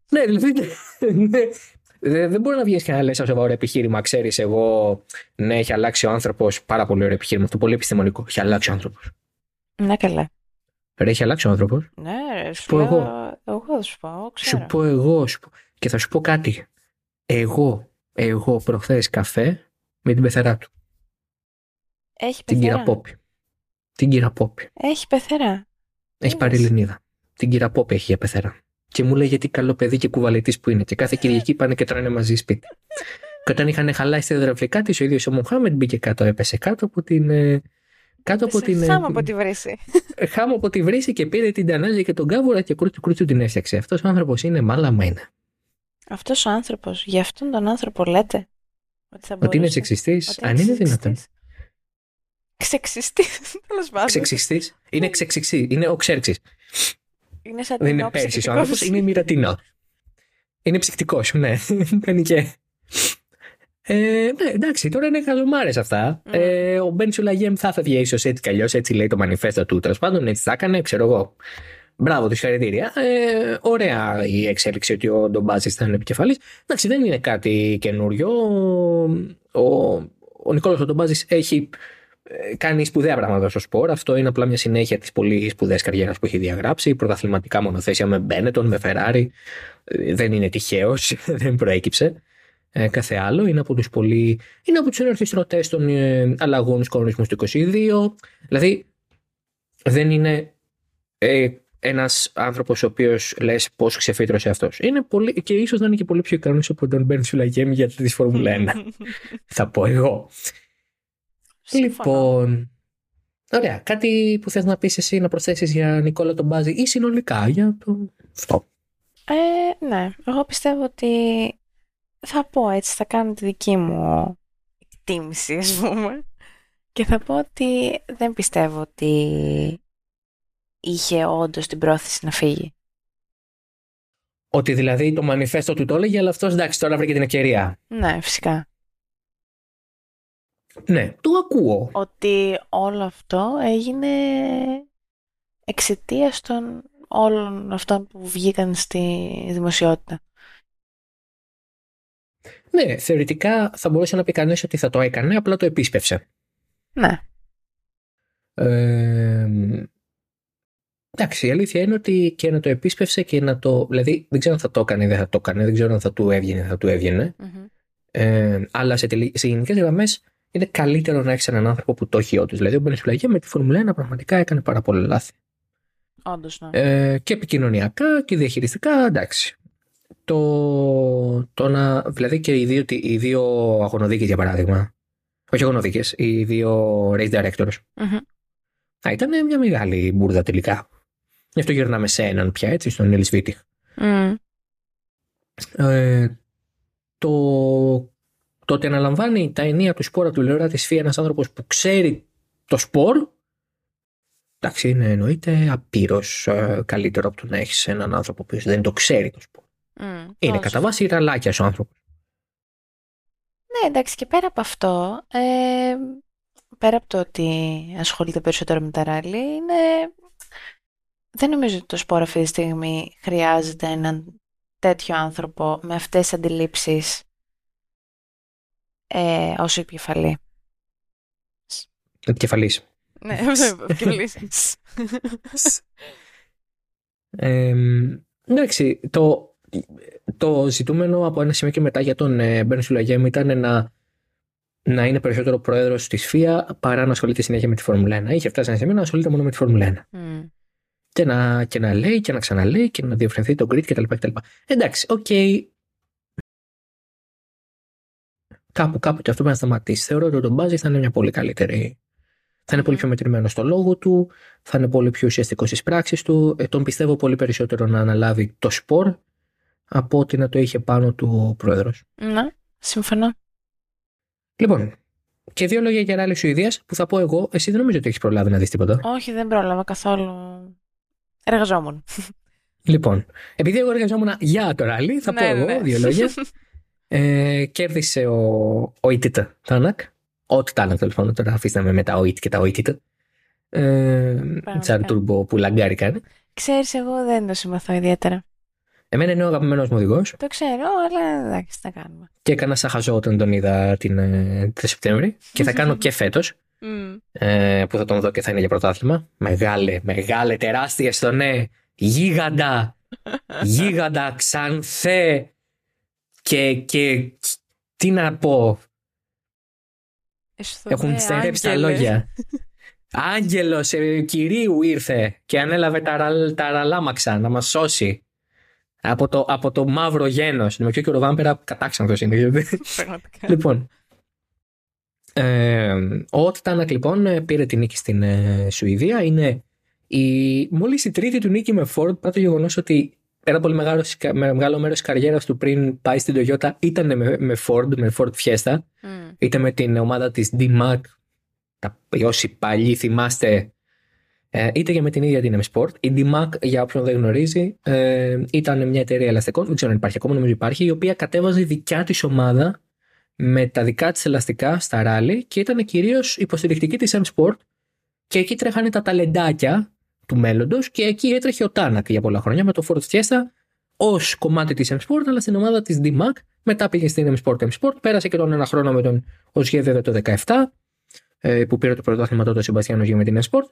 Speaker 1: ναι, δηλαδή. Ναι, δεν, δεν μπορεί να βγεις και να λες ένα σοβαρό επιχείρημα. Ξέρεις, εγώ, ναι, έχει αλλάξει ο άνθρωπος. Πάρα πολύ ωραίο επιχείρημα. Αυτό πολύ επιστημονικό. Έχει αλλάξει ο άνθρωπος.
Speaker 2: Ναι, καλά.
Speaker 1: Ρε, έχει αλλάξει ο άνθρωπος.
Speaker 2: Ναι, σου πω εγώ. Εγώ θα σου πω. Ξέρω.
Speaker 1: Σου πω εγώ. Σου πω. Και θα σου πω κάτι. Εγώ, εγώ προχθές καφέ με την πεθερά του.
Speaker 2: Έχει
Speaker 1: την
Speaker 2: πεθερά.
Speaker 1: Την κύρα Πόπη. Την κύρα Πόπη.
Speaker 2: Έχει πεθερά.
Speaker 1: Έχει πάρει Ελληνίδα. Την κύρα Πόπη έχει για πεθερά και μου λέει γιατί καλό παιδί και κουβαλητή που είναι. Και κάθε Κυριακή πάνε και τρώνε μαζί σπίτι. Και όταν είχαν χαλάσει τα υδραυλικά της, ο ίδιος ο Μουχάμεντ μπήκε κάτω, έπεσε κάτω από την. Ε, κάτω από την.
Speaker 2: Ε, χάμω από τη βρύση.
Speaker 1: Χάμω από τη βρύση και πήρε την τανάζια και τον κάβουρα και κρούτσου κρούτσου την έφτιαξε. Αυτός ο άνθρωπος είναι μάλαμα είναι.
Speaker 2: Αυτός ο άνθρωπος, για αυτόν τον άνθρωπο λέτε.
Speaker 1: Ότι, θα ότι είναι σεξιστής, αν είναι δυνατόν.
Speaker 2: Ξεξιστής, τέλος πάντων.
Speaker 1: Ξεξιστής. Είναι ξεξιστής. Είναι ο ξέρξης.
Speaker 2: Είναι σαν
Speaker 1: Δεν είναι πέρσι ο άνθρωπος, είναι μοιρατινό. Είναι ψυκτικό, ναι. Κάνει και. Ε, ναι, εντάξει, τώρα είναι χαζομάρες αυτά. Mm. Ε, ο Μπεν Σουλαγέμ θα έφευγε ίσως έτσι κι αλλιώς, έτσι λέει το μανιφέστο του. Τέλος πάντων, έτσι θα έκανε, ξέρω εγώ. Μπράβο, του χαρητήρια. Ε, ωραία η εξέλιξη ότι ο Ντομπάζης ήταν επικεφαλής. Εντάξει, δεν είναι κάτι καινούριο. Ο, ο, ο Νικόλα Ντομπάζης έχει ε, κάνει σπουδαία πράγματα στο σπορ. Αυτό είναι απλά μια συνέχεια της πολύ σπουδαίας καριέρας που έχει διαγράψει. Πρωταθληματικά μονοθέσια με Μπένετον, με Φεράρι. Δεν είναι τυχαίος, δεν προέκυψε. Ε, κάθε άλλο. Είναι από τους πολύ. Είναι από τους ενορχιστρωτές των ε, αλλαγών στους κανονισμούς του 22. Δηλαδή, δεν είναι ε, ένας άνθρωπος ο οποίος λες πώς ξεφύτρωσε αυτός. Είναι πολύ. και ίσως να είναι και πολύ πιο ικανός από τον Μπέρν Σουλαγέμι για τη Φόρμουλα 1. Θα πω εγώ. Λοιπόν, ωραία. Κάτι που θες να πεις εσύ να προσθέσεις για Νικόλα τον Μπάζη ή συνολικά για το αυτό;
Speaker 2: Ε, ναι, εγώ πιστεύω ότι θα πω έτσι, θα κάνω τη δική μου εκτίμηση ας πούμε και θα πω ότι δεν πιστεύω ότι είχε όντως την πρόθεση να φύγει.
Speaker 1: Ότι δηλαδή το μανιφέστο του το έλεγε, αλλά αυτός εντάξει τώρα βρήκε την ευκαιρία.
Speaker 2: Ναι, φυσικά.
Speaker 1: Ναι, το ακούω.
Speaker 2: Ότι όλο αυτό έγινε εξαιτίας των όλων αυτών που βγήκαν στη δημοσιότητα.
Speaker 1: Ναι, θεωρητικά θα μπορούσε να πει κανείς ότι θα το έκανε, απλά το επίσπευσε.
Speaker 2: Ναι.
Speaker 1: Ε, εντάξει, η αλήθεια είναι ότι και να το επίσπευσε και να το. Δηλαδή, δεν ξέρω αν θα το έκανε ή δεν θα το έκανε, δεν ξέρω αν θα του έβγαινε ή θα του έβγαινε.
Speaker 2: Μμμ.
Speaker 1: Ε, αλλά σε, τελει... σε γενικές γραμμές είναι καλύτερο να έχεις έναν άνθρωπο που το έχει όντως. Δηλαδή, ο Μπενεσουλαγέ με τη Φόρμουλα 1 πραγματικά έκανε πάρα πολλά λάθη.
Speaker 2: Όντως, ναι.
Speaker 1: Ε, και επικοινωνιακά και διαχειριστικά, εντάξει. Το, το να, δηλαδή και οι δύο, οι δύο αγωνοδίκες για παράδειγμα, όχι αγωνοδίκες, οι δύο race directors,
Speaker 2: Μμμ.
Speaker 1: θα ήταν μια μεγάλη μπουρδα τελικά. Γι' αυτό γυρνάμε σε έναν πια, έτσι, στον Νίλης Βίτιχ.
Speaker 2: Μμ.
Speaker 1: Ε, το, το ότι αναλαμβάνει τα ενία του σπόρα του Λεωρά της Φία ένας άνθρωπος που ξέρει το σπορ, εντάξει, είναι εννοείται απείρως ε, καλύτερο από το να έχεις έναν άνθρωπο που δεν το ξέρει το σπορ.
Speaker 2: Μμ.
Speaker 1: Είναι
Speaker 2: Όντως.
Speaker 1: κατά βάση ραλάκια ο άνθρωπος.
Speaker 2: Ναι, εντάξει, και πέρα από αυτό, ε, πέρα από το ότι ασχολείται περισσότερο με τα ράλι, είναι... δεν νομίζω ότι το σπόρο αυτή τη στιγμή χρειάζεται έναν τέτοιο άνθρωπο με αυτές τις αντιλήψεις ε, ως επικεφαλή.
Speaker 1: Επικεφαλής.
Speaker 2: Ναι, επικεφαλής.
Speaker 1: Ε, εντάξει, το, το ζητούμενο από ένα σημείο και μετά για τον ε, Μπεν Σουλαγέμ ήταν να, να είναι περισσότερο πρόεδρος της ΦΙΑ παρά να ασχολείται συνέχεια με τη Φόρμουλα 1. Είχε φτάσει ένα σημείο να ασχολείται μόνο με τη Φόρμουλα 1.
Speaker 2: Μμ.
Speaker 1: Και να, και να λέει και να ξαναλέει και να διευρυνθεί το grid κτλ. κτλ. Εντάξει, οκ. Κάπου, κάπου και αυτό πρέπει να σταματήσει. Θεωρώ ότι ο Ντομπάζη θα είναι μια πολύ καλύτερη. Θα είναι πολύ πιο μετρημένο στο λόγο του, θα είναι πολύ πιο ουσιαστικό στις πράξεις του. Ε, τον πιστεύω πολύ περισσότερο να αναλάβει το σπορ από ότι να το είχε πάνω του ο πρόεδρος.
Speaker 2: Ναι, συμφωνώ.
Speaker 1: Λοιπόν, και δύο λόγια για ράλι Σουηδίας που θα πω εγώ. Εσύ δεν νομίζω ότι έχεις προλάβει να δεις τίποτα.
Speaker 2: Όχι, δεν πρόλαβα καθόλου. Εργαζόμουν.
Speaker 1: Λοιπόν, επειδή εγώ εργαζόμουν για το ράλι, θα
Speaker 2: Ναι,
Speaker 1: πω εγώ
Speaker 2: ναι.
Speaker 1: δύο λόγια. Ε, κέρδισε ο, ο Ιτιτ Τάνακ. Ό,τι Τάνακ τέλος πάντων. Τώρα αφήστε με με τα Οιτ και τα Οιτιτ. Ε, Τσάρ τουρμπο που λαγκάρι κάνει.
Speaker 2: Ξέρεις, εγώ δεν το συμπαθώ ιδιαίτερα.
Speaker 1: Εμένα είναι ο αγαπημένος μου οδηγός
Speaker 2: Το ξέρω, αλλά εντάξει, τι να κάνουμε.
Speaker 1: και έκανα σαν χαζό όταν τον είδα την, ε, το Σεπτέμβρη και θα κάνω και φέτος
Speaker 2: Μμ.
Speaker 1: ε, που θα τον δω και θα είναι για πρωτάθλημα. Μεγάλε, μεγάλε, τεράστια στο ναι. Γίγαντα. Γίγαντα, ξανθέ. Και, και τι να πω;
Speaker 2: Εσωθέ,
Speaker 1: Έχουν στερέψει τα
Speaker 2: άγγελες.
Speaker 1: λόγια. Άγγελος ε, κυρίου ήρθε και ανέλαβε τα, ραλ- τα ραλάμαξα να μας σώσει. Από το, από το μαύρο γένος. Με ποιο και ο Ροβάμπερα κατάξανθος είναι. γιατί-
Speaker 2: Πραγματικά.
Speaker 1: λοιπόν. Ε, ο Ότ Τάνακ λοιπόν ε, πήρε τη νίκη στην ε, Σουηδία. Είναι η, μόλις η τρίτη του νίκη με Ford παρά το γεγονός ότι ένα πολύ μεγάλο, με μεγάλο μέρος της καριέρας του πριν πάει στην Toyota ήταν με, με Ford, με Ford Fiesta
Speaker 2: Μμ.
Speaker 1: είτε με την ομάδα της D-Mac, τα, όσοι παλιοί θυμάστε, ε, είτε και με την ίδια την M-Sport. Η D-Mac, για όποιον δεν γνωρίζει, ε, ήταν μια εταιρεία ελαστικών, δεν ξέρω αν υπάρχει ακόμα, νομίζω υπάρχει, η οποία κατέβαζε δικιά της ομάδα με τα δικά της ελαστικά στα ράλι και ήταν κυρίως υποστηρικτική της M-Sport και εκεί τρέχανε τα ταλεντάκια του μέλλοντος και εκεί έτρεχε ο Τάνακ για πολλά χρόνια με το Ford Fiesta ως κομμάτι της M-Sport αλλά στην ομάδα της D-Mac μετά πήγε στην M-Sport M-Sport, πέρασε και τον ένα χρόνο με τον Οσγέ βέβαια το 17 ε, που πήρε το πρωτάθλημα τότε ο Σεμπαστιάν Οσγέ με την M-Sport.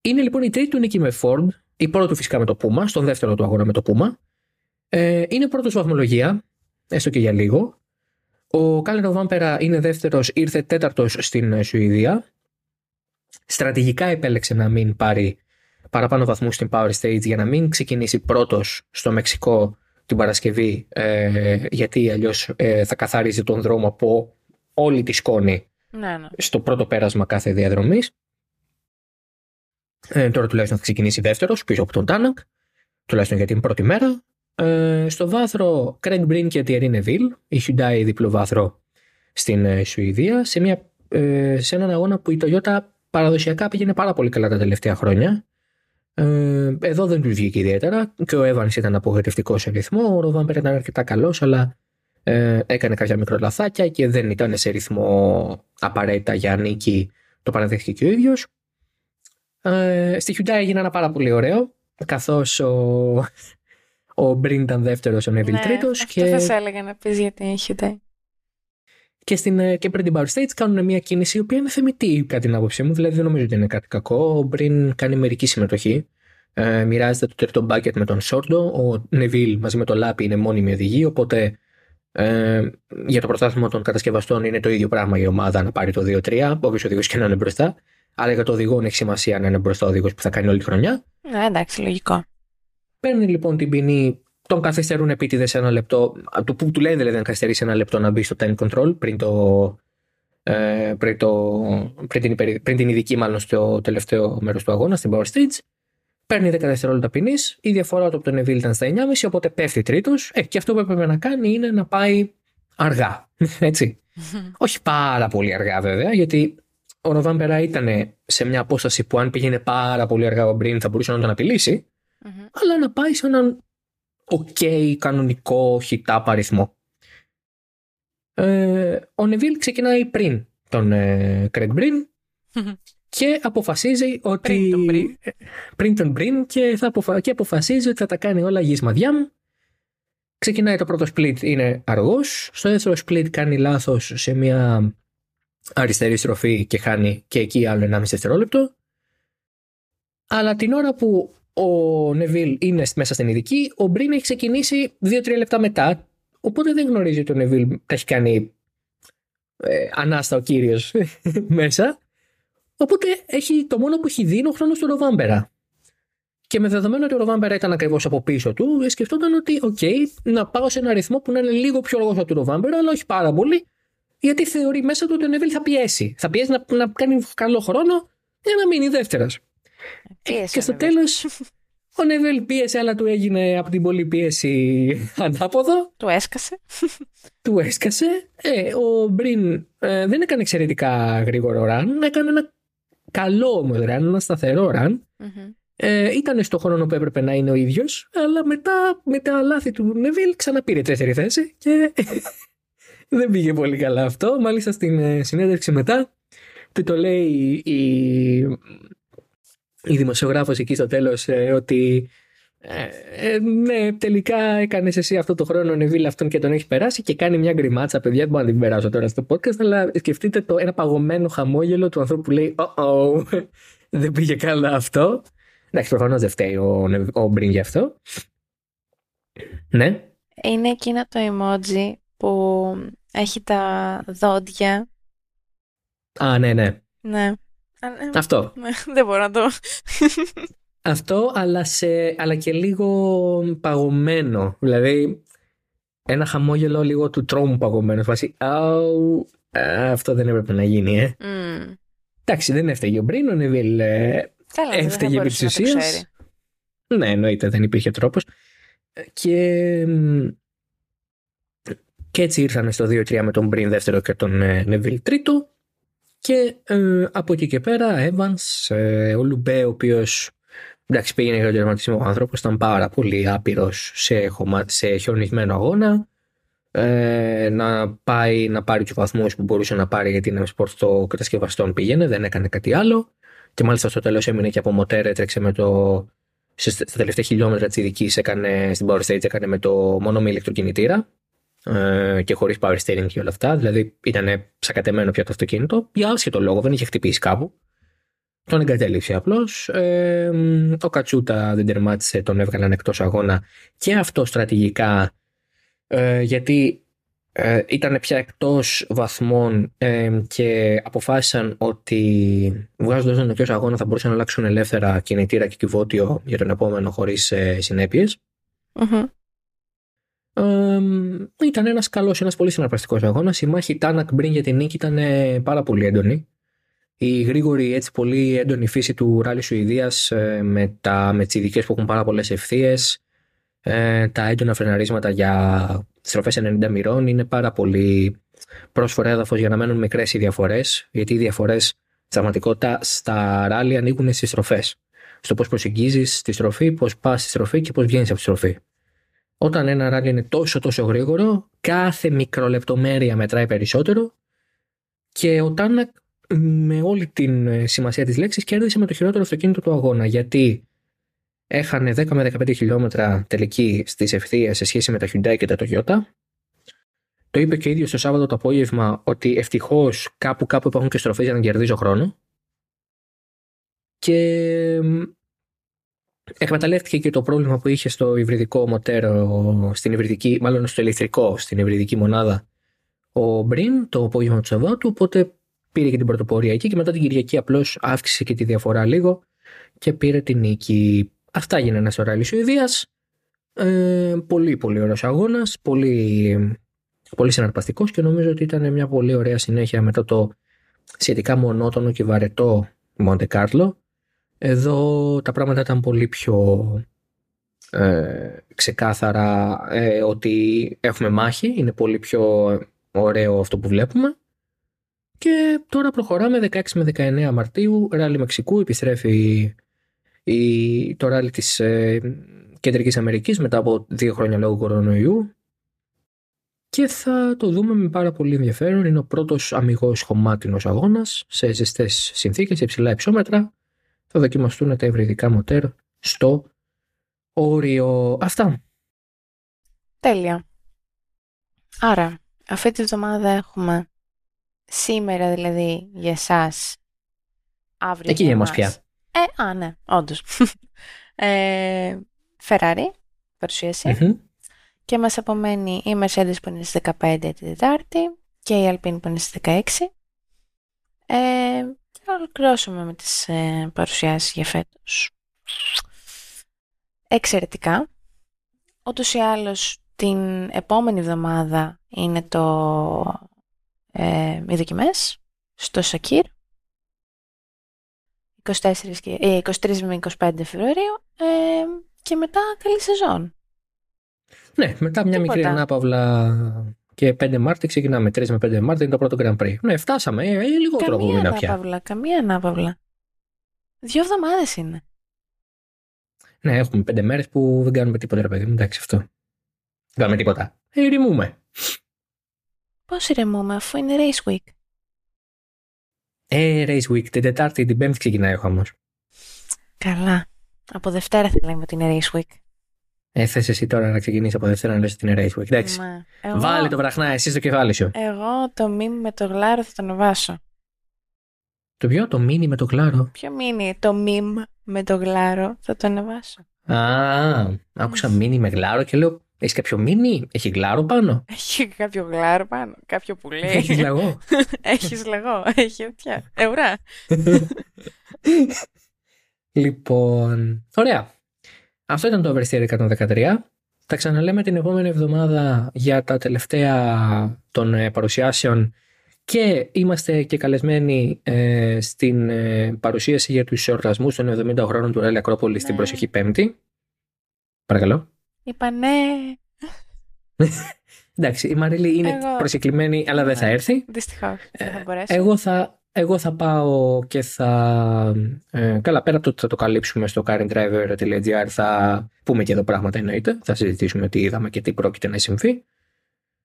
Speaker 1: Είναι λοιπόν η τρίτη του νίκη με Ford, η πρώτη του φυσικά με το Puma, στον δεύτερο του αγώνα με το Puma. Ε, είναι πρώτος βαθμολογία, έστω και για λίγο. Ο Κάλερο Βάμπερα είναι δεύτερος, ήρθε τέταρτος στην ε, Σουηδία. Στρατηγικά επέλεξε να μην πάρει παραπάνω βαθμούς στην Power Stage για να μην ξεκινήσει πρώτος στο Μεξικό την Παρασκευή ε, γιατί αλλιώς ε, θα καθάριζε τον δρόμο από όλη τη σκόνη
Speaker 2: Ναι, ναι.
Speaker 1: στο πρώτο πέρασμα κάθε διαδρομής. Ε, τώρα τουλάχιστον θα ξεκινήσει δεύτερος πίσω από τον Τάνακ τουλάχιστον για την πρώτη μέρα. Ε, στο βάθρο Craig Brink και Thierry Neville η Hyundai διπλό βάθρο στην ε, Σουηδία σε, μια, ε, σε έναν αγώνα που η Toyota παραδοσιακά πήγαινε πάρα πολύ καλά τα τελευταία χρόνια. Ε, εδώ δεν του βγήκε ιδιαίτερα και ο Evans ήταν απογοητευτικός σε ρυθμό. Ο Ροβάμπερ ήταν αρκετά καλός, αλλά ε, έκανε κάποια μικρολαθάκια και δεν ήταν σε ρυθμό απαραίτητα για νίκη. Το παραδέχθηκε και ο ίδιος. Ε, στη Hyundai έγινε ένα πάρα πολύ ωραίο, καθώς ο, ο Μπριν ήταν δεύτερος, ο Νέβιλ
Speaker 2: ναι,
Speaker 1: τρίτος.
Speaker 2: Αυτό
Speaker 1: Και...
Speaker 2: θα σε έλεγα να πεις για την Hyundai.
Speaker 1: Και, στην, ε, και πριν την Power Stage κάνουν μια κίνηση η οποία είναι θεμητή κατά την άποψή μου. Δηλαδή δεν νομίζω ότι είναι κάτι κακό. Ο Μπριν κάνει μερική συμμετοχή. Ε, μοιράζεται το τρίτο μπάκετ με τον Σόρντο. Ο Νεβίλ μαζί με το Λάπι είναι μόνιμη οδηγή. Οπότε ε, για το πρωτάθλημα των κατασκευαστών είναι το ίδιο πράγμα η ομάδα να πάρει το 2-3. Όποιος οδηγός και να είναι μπροστά. Αλλά για το οδηγό έχει σημασία να είναι μπροστά ο οδηγός που θα κάνει όλη τη χρονιά.
Speaker 2: Ναι, εντάξει, λογικό.
Speaker 1: Παίρνει λοιπόν την ποινή, τον καθυστερούν επίτηδες ένα λεπτό. Του, του λένε δηλαδή να καθυστερήσει ένα λεπτό να μπει στο time control πριν το. Ε, πριν, το, πριν, την, πριν την ειδική, μάλλον στο τελευταίο μέρος του αγώνα, στην Power Stage. Παίρνει 10 δευτερόλεπτα ποινή. Η διαφορά του από τον Neville ήταν στα 9,5, οπότε πέφτει τρίτος. Ε, και αυτό που έπρεπε να κάνει είναι να πάει αργά. Έτσι. Όχι πάρα πολύ αργά βέβαια, γιατί ο Νοβάμπερα ήταν σε μια απόσταση που αν πήγαινε πάρα πολύ αργά ο Μπριν θα μπορούσε να τον απειλήσει, mm-hmm. αλλά να πάει σε έναν ok κανονικό χιτάπ αριθμό. Ε, ο Νεβίλ ξεκινάει πριν τον ε, Κρέγκ Μπριν και αποφασίζει ότι. Πριν τον Μπριν. και, θα αποφα... και αποφασίζει ότι θα τα κάνει όλα γης μου. Ξεκινάει το πρώτο split, είναι αργός. Στο δεύτερο split κάνει λάθος σε μια αριστερή στροφή και χάνει και εκεί άλλο 1,5 δευτερόλεπτο. Αλλά την ώρα που ο Νεβίλ είναι μέσα στην ειδική, ο Μπριν έχει ξεκινήσει 2-3 λεπτά μετά. Οπότε δεν γνωρίζει ότι ο Νεβίλ τα έχει κάνει ε, ανάστα ο κύριος μέσα. Οπότε έχει, το μόνο που έχει δει είναι ο χρόνος του Ροβάμπερα. Και με δεδομένο ότι ο Ροβάμπερα ήταν ακριβώς από πίσω του, σκεφτόταν ότι, OK, να πάω σε ένα αριθμό που να είναι λίγο πιο αργός από τον Ροβάμπερα, αλλά όχι πάρα πολύ, γιατί θεωρεί μέσα του ότι ο Νεβίλ θα πιέσει. Θα πιέσει να, να κάνει καλό χρόνο για να μείνει δεύτερος. Και στο τέλος, ο Νεβίλ πίεσε, αλλά του έγινε από την πολλή πίεση ανάποδο.
Speaker 2: Του έσκασε.
Speaker 1: Του έσκασε. Ε, ο Μπριν ε, δεν έκανε εξαιρετικά γρήγορο ραν. Έκανε ένα καλό όμως ραν, ένα σταθερό ραν. Ε, ήταν στο χρόνο που έπρεπε να είναι ο ίδιος, αλλά μετά με τα λάθη του Νεβίλ ξαναπήρε τρίτη θέση και δεν πήγε πολύ καλά αυτό. Μάλιστα στην ε, συνέντευξη μετά του το λέει η, η δημοσιογράφος εκεί στο τέλος ε, ότι ε, ναι, τελικά έκανες εσύ αυτό το χρόνο Νεβίλ αυτόν και τον έχει περάσει και κάνει μια γκριμάτσα. Παιδιά, δεν μπορώ να την περάσω τώρα στο podcast, αλλά σκεφτείτε το ένα παγωμένο χαμόγελο του ανθρώπου που λέει Oh, oh δεν πήγε καλά αυτό. Εντάξει, προφανώς δεν φταίει ο, ο Μπριν γι' αυτό. Ναι.
Speaker 2: Είναι εκείνο το emoji που έχει τα δόντια.
Speaker 1: Α, ναι, ναι.
Speaker 2: Ναι.
Speaker 1: Αυτό.
Speaker 2: Ναι, δεν μπορώ να το...
Speaker 1: Αυτό, αλλά, σε, αλλά και λίγο παγωμένο. Δηλαδή, ένα χαμόγελο λίγο του τρόμου παγωμένο. Φάση, αου, αυτό δεν έπρεπε να γίνει, ε. Mm. Εντάξει, δεν έφταιγε ο Μπριν, ο Νεβίλ ε, έφταιγε επί της ουσίας. Ναι, εννοείται, δεν υπήρχε τρόπος. Και και έτσι ήρθαν στο 2-3 με τον Breen δεύτερο και τον Neuville ε, τρίτο. Και ε, από εκεί και πέρα, Evans, ε, ο Λουμπέ, ο οποίος εντάξει πήγαινε για τον τερματισμό ο άνθρωπος, ήταν πάρα πολύ άπειρος σε, σε χιονισμένο αγώνα. Ε, να πάει να πάρει τους βαθμούς που μπορούσε να πάρει γιατί η M-Sport στο κατασκευαστών πήγαινε, δεν έκανε κάτι άλλο. Και μάλιστα στο τέλος έμεινε και από μοτέρ, έτρεξε με το. Στα τελευταία χιλιόμετρα της ειδικής έκανε στην Power Stage έκανε με το μόνο με ηλεκτροκινητήρα ε, και χωρίς power steering και όλα αυτά. Δηλαδή ήταν ψακατεμένο πια το αυτοκίνητο για άσχετο λόγο, δεν είχε χτυπήσει κάπου. Τον εγκατέλειψε απλώς. Ε, ο Κατσούτα δεν τερμάτισε, τον έβγαλαν εκτός αγώνα και αυτό στρατηγικά ε, γιατί ε, ήταν πια εκτός βαθμών ε, και αποφάσισαν ότι βγάζοντας τον εκτός αγώνα θα μπορούσαν να αλλάξουν ελεύθερα κινητήρα και κυβότιο για τον επόμενο χωρίς ε, συνέπειε ήταν ένας καλός, ένας πολύ συναρπαστικός αγώνας. Η μάχη Τάνακ Μπριν για την νίκη ήταν ε, πάρα πολύ έντονη. Η γρήγορη, έτσι πολύ έντονη φύση του ράλι Σουηδίας ε, με, με τις ειδικές που έχουν πάρα πολλές ευθείες, ε, τα έντονα φρεναρίσματα για στροφές 90 μοιρών είναι πάρα πολύ πρόσφορο έδαφος για να μένουν μικρές οι διαφορές, γιατί οι διαφορές στην πραγματικότητα στα ράλι ανοίγουν στις στροφές. Στο πώς προσεγγίζεις τη στροφή, πώς πας στη στροφή και πώς βγαίνεις από τη στροφή. Όταν ένα ράλι είναι τόσο τόσο γρήγορο, κάθε μικρολεπτομέρεια μετράει περισσότερο και ο Τάνακ με όλη την ε, σημασία της λέξης κέρδισε με το χειρότερο αυτοκίνητο του αγώνα γιατί έχανε 10 με 15 χιλιόμετρα τελική στις ευθείες σε σχέση με τα Hyundai και τα Toyota. το είπε και ίδιος το Σάββατο το απόγευμα ότι ευτυχώς κάπου κάπου υπάρχουν και στροφές για να κερδίζω χρόνο. Και εκμεταλλεύτηκε και το πρόβλημα που είχε στο υβριδικό μοτέρο, στην υβριδική, μάλλον στο ηλεκτρικό, στην υβριδική μονάδα ο Μπριν το απόγευμα του Σαββάτου, οπότε πήρε και την πρωτοπορία εκεί και μετά την Κυριακή απλώς αύξησε και τη διαφορά λίγο και πήρε την νίκη. Αυτά έγινε ένας σωράλι Σουηδίας. Ε, πολύ πολύ ωραίος αγώνας, πολύ, πολύ συναρπαστικός και νομίζω ότι ήταν μια πολύ ωραία συνέχεια μετά το σχετικά μονότονο και βαρετό Μοντε Κάρλο. Εδώ τα πράγματα ήταν πολύ πιο ε, ξεκάθαρα ε, ότι έχουμε μάχη, είναι πολύ πιο ωραίο αυτό που βλέπουμε. Και τώρα προχωράμε 16 με 19 Μαρτίου, ράλι Μεξικού, επιστρέφει η, το ράλι της ε, Κεντρικής Αμερικής μετά από δύο χρόνια λόγω κορονοϊού και θα το δούμε με πάρα πολύ ενδιαφέρον. Είναι ο πρώτος αμυγός χωμάτινος αγώνας σε ζεστές συνθήκες, σε υψηλά υψόμετρα. Θα δοκιμαστούν τα ευρυδικά μοτέρ στο όριο. Αυτά.
Speaker 2: Τέλεια. Άρα, αυτή τη βδομάδα έχουμε σήμερα δηλαδή για εσάς. Αύριο
Speaker 1: Εκεί για μας πια.
Speaker 2: Ε, α, ναι, όντως. ε, Ferrari, παρουσίαση.
Speaker 1: Μμμ.
Speaker 2: Και μας απομένει η Mercedes που είναι στις 15 την Τετάρτη και η Alpine που είναι στις 16. Ε, και να ολοκληρώσουμε με τις ε, παρουσιάσεις για φέτος. Εξαιρετικά. Ούτως ή άλλως την επόμενη εβδομάδα είναι το ε, οι δοκιμές στο Σακύρ 24 και, ε, 23 με 25 Φεβρουαρίου ε, και μετά καλή σεζόν.
Speaker 1: Ναι, μετά μια
Speaker 2: Τίποτα.
Speaker 1: μικρή ανάπαυλα και 5 Μάρτη ξεκινάμε. 3 με 5 Μάρτη είναι το πρώτο Grand Prix. Ναι, φτάσαμε. Ε, ε, λιγότερο από
Speaker 2: καμία
Speaker 1: μήνα πια.
Speaker 2: ανάπαυλα, καμία ανάπαυλα. Δύο εβδομάδες είναι.
Speaker 1: Ναι, έχουμε 5 μέρες που δεν κάνουμε τίποτα, ρε παιδί μου. Εντάξει, αυτό. Δεν κάνουμε τίποτα. Ε, ηρεμούμε.
Speaker 2: Πώς ηρεμούμε αφού είναι race week.
Speaker 1: Ε, Race Week. Την Τετάρτη, την Πέμπτη ξεκινάει ο χαμός.
Speaker 2: Καλά. Από Δευτέρα θα λέμε ότι είναι race week.
Speaker 1: Ε, θες εσύ τώρα να ξεκινήσεις από Δευτέρα να λες ότι είναι Race Week. Εντάξει.
Speaker 2: Μα, εγώ,
Speaker 1: Βάλε το βραχνά, εσύ στο κεφάλι σου.
Speaker 2: εγώ το meme με το γλάρο θα το ανεβάσω.
Speaker 1: Το ποιο, το μίνι με το κλάρο.
Speaker 2: Ποιο meme, το meme με το γλάρο θα το ανεβάσω.
Speaker 1: Α, άκουσα μίνι με γλάρο και λέω, έχεις κάποιο μίνι, έχει γλάρο πάνω;
Speaker 2: Έχει κάποιο γλάρο πάνω, κάποιο που λέει.
Speaker 1: Έχεις λαγό.
Speaker 2: Έχεις λαγό, έχει πια. Ευρά.
Speaker 1: λοιπόν, ωραία. Αυτό ήταν το Oversteer 113. Τα ξαναλέμε την επόμενη εβδομάδα για τα τελευταία των ε, παρουσιάσεων και είμαστε και καλεσμένοι ε, στην ε, παρουσίαση για τους εορτασμούς των 70 χρόνων του Ράλι Ακρόπολη στην
Speaker 2: Ναι.
Speaker 1: προσεχή Πέμπτη. Παρακαλώ.
Speaker 2: Είπα ναι.
Speaker 1: Εντάξει, η Μαρίλη είναι
Speaker 2: Εγώ-
Speaker 1: προσεκλημένη, αλλά δεν θα
Speaker 2: Ναι.
Speaker 1: έρθει.
Speaker 2: Δυστυχώς δεν θα μπορέσω.
Speaker 1: Εγώ θα, εγώ θα πάω και θα. Ε, καλά, πέρα από το ότι θα το καλύψουμε στο currentdriver.gr, θα πούμε και εδώ πράγματα εννοείται. Θα συζητήσουμε τι είδαμε και τι πρόκειται να συμβεί.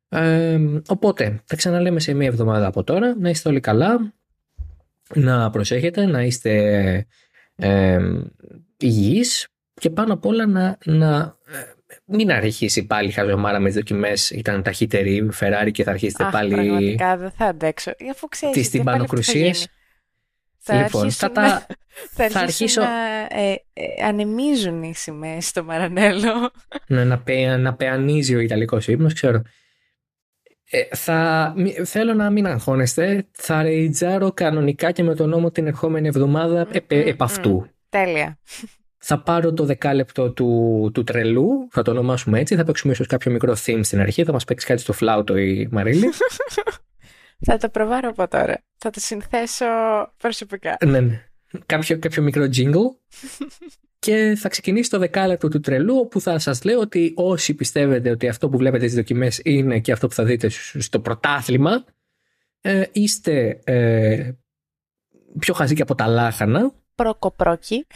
Speaker 1: Ε, οπότε, θα ξαναλέμε σε μία εβδομάδα από τώρα. Να είστε όλοι καλά. Να προσέχετε, να είστε ε, υγιείς και πάνω απ' όλα να, να ε, μην αρχίσει πάλι η χαζομάρα με τις δοκιμές. Ήταν ταχύτερη η Ferrari και θα αρχίσετε
Speaker 2: Αχ,
Speaker 1: πάλι
Speaker 2: πραγματικά δεν θα αντέξω. Αφού ξέρεις
Speaker 1: τις
Speaker 2: ότι επανεπιθαγένει.
Speaker 1: τυμπανοκρουσίες.
Speaker 2: Θα
Speaker 1: Λοιπόν,
Speaker 2: αρχίσουν,
Speaker 1: θα τα,
Speaker 2: θα
Speaker 1: θα
Speaker 2: αρχίσουν
Speaker 1: αρχίσω-
Speaker 2: να ε, ε, ανεμίζουν οι σημαίες στο Μαρανέλο.
Speaker 1: να, να, πε, να πεανίζει ο Ιταλικός ύπνος, ξέρω. Ε, θα, μη- θέλω να μην αγχώνεστε. Θα ρεϊτζάρω κανονικά και με τον νόμο την ερχόμενη εβδομάδα επ,
Speaker 2: Μμμ,
Speaker 1: επ' αυτού.
Speaker 2: Τέλεια.
Speaker 1: Θα πάρω το δεκάλεπτο του, του τρελού, θα το ονομάσουμε έτσι. Θα παίξουμε ίσως κάποιο μικρό theme στην αρχή. Θα μας παίξει κάτι στο φλάουτο η Μαρίλη.
Speaker 2: Θα το προβάρω από τώρα. Θα το συνθέσω προσωπικά.
Speaker 1: ναι, ναι. Κάποιο, κάποιο μικρό jingle. και θα ξεκινήσει το δεκάλεπτο του τρελού, όπου θα σας λέω ότι όσοι πιστεύετε ότι αυτό που βλέπετε στις δοκιμές είναι και αυτό που θα δείτε σ- στο πρωτάθλημα, ε, είστε ε, πιο χαζοί και από τα λάχανα,
Speaker 2: Προκοπρόκι.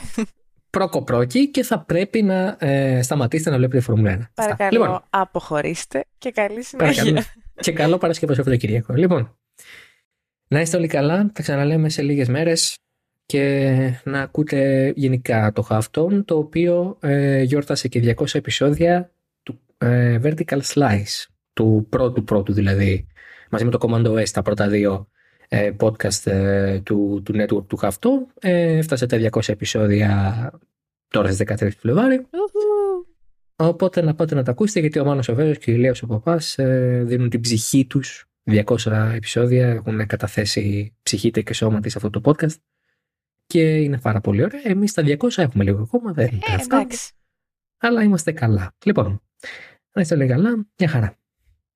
Speaker 1: Πρόκο-πρόκι και θα πρέπει να ε, σταματήσετε να βλέπετε Φορμούλα 1. Αυτά.
Speaker 2: Παρακαλώ,
Speaker 1: Λοιπόν,
Speaker 2: αποχωρήστε και καλή συνέχεια.
Speaker 1: παρακαλώ. και καλό Παρασκευό Σαββατοκύριακο. Λοιπόν, να είστε όλοι καλά. Τα ξαναλέμε σε λίγες μέρες και να ακούτε γενικά το Halftone, το οποίο ε, γιόρτασε και 200 επεισόδια του ε, Vertical Slice. του πρώτου πρώτου δηλαδή, μαζί με το Commando S, τα πρώτα δύο ε, podcast ε, του, του network του Χαυτό. Ε, έφτασε τα 200 επεισόδια τώρα στις 13 του Φλεβάρι. Οπότε να πάτε να τα ακούσετε γιατί ο Μάνος ο Βέβαιος και η Ηλίας ο Παπάς ε, δίνουν την ψυχή τους 200 επεισόδια, έχουν καταθέσει ψυχή και σώμα σε αυτό το podcast και είναι πάρα πολύ ωραία. Εμείς τα 200 έχουμε λίγο ακόμα, δεν είναι
Speaker 2: Ε, εντάξει.
Speaker 1: αλλά είμαστε καλά. Λοιπόν, να είστε όλοι καλά, μια χαρά.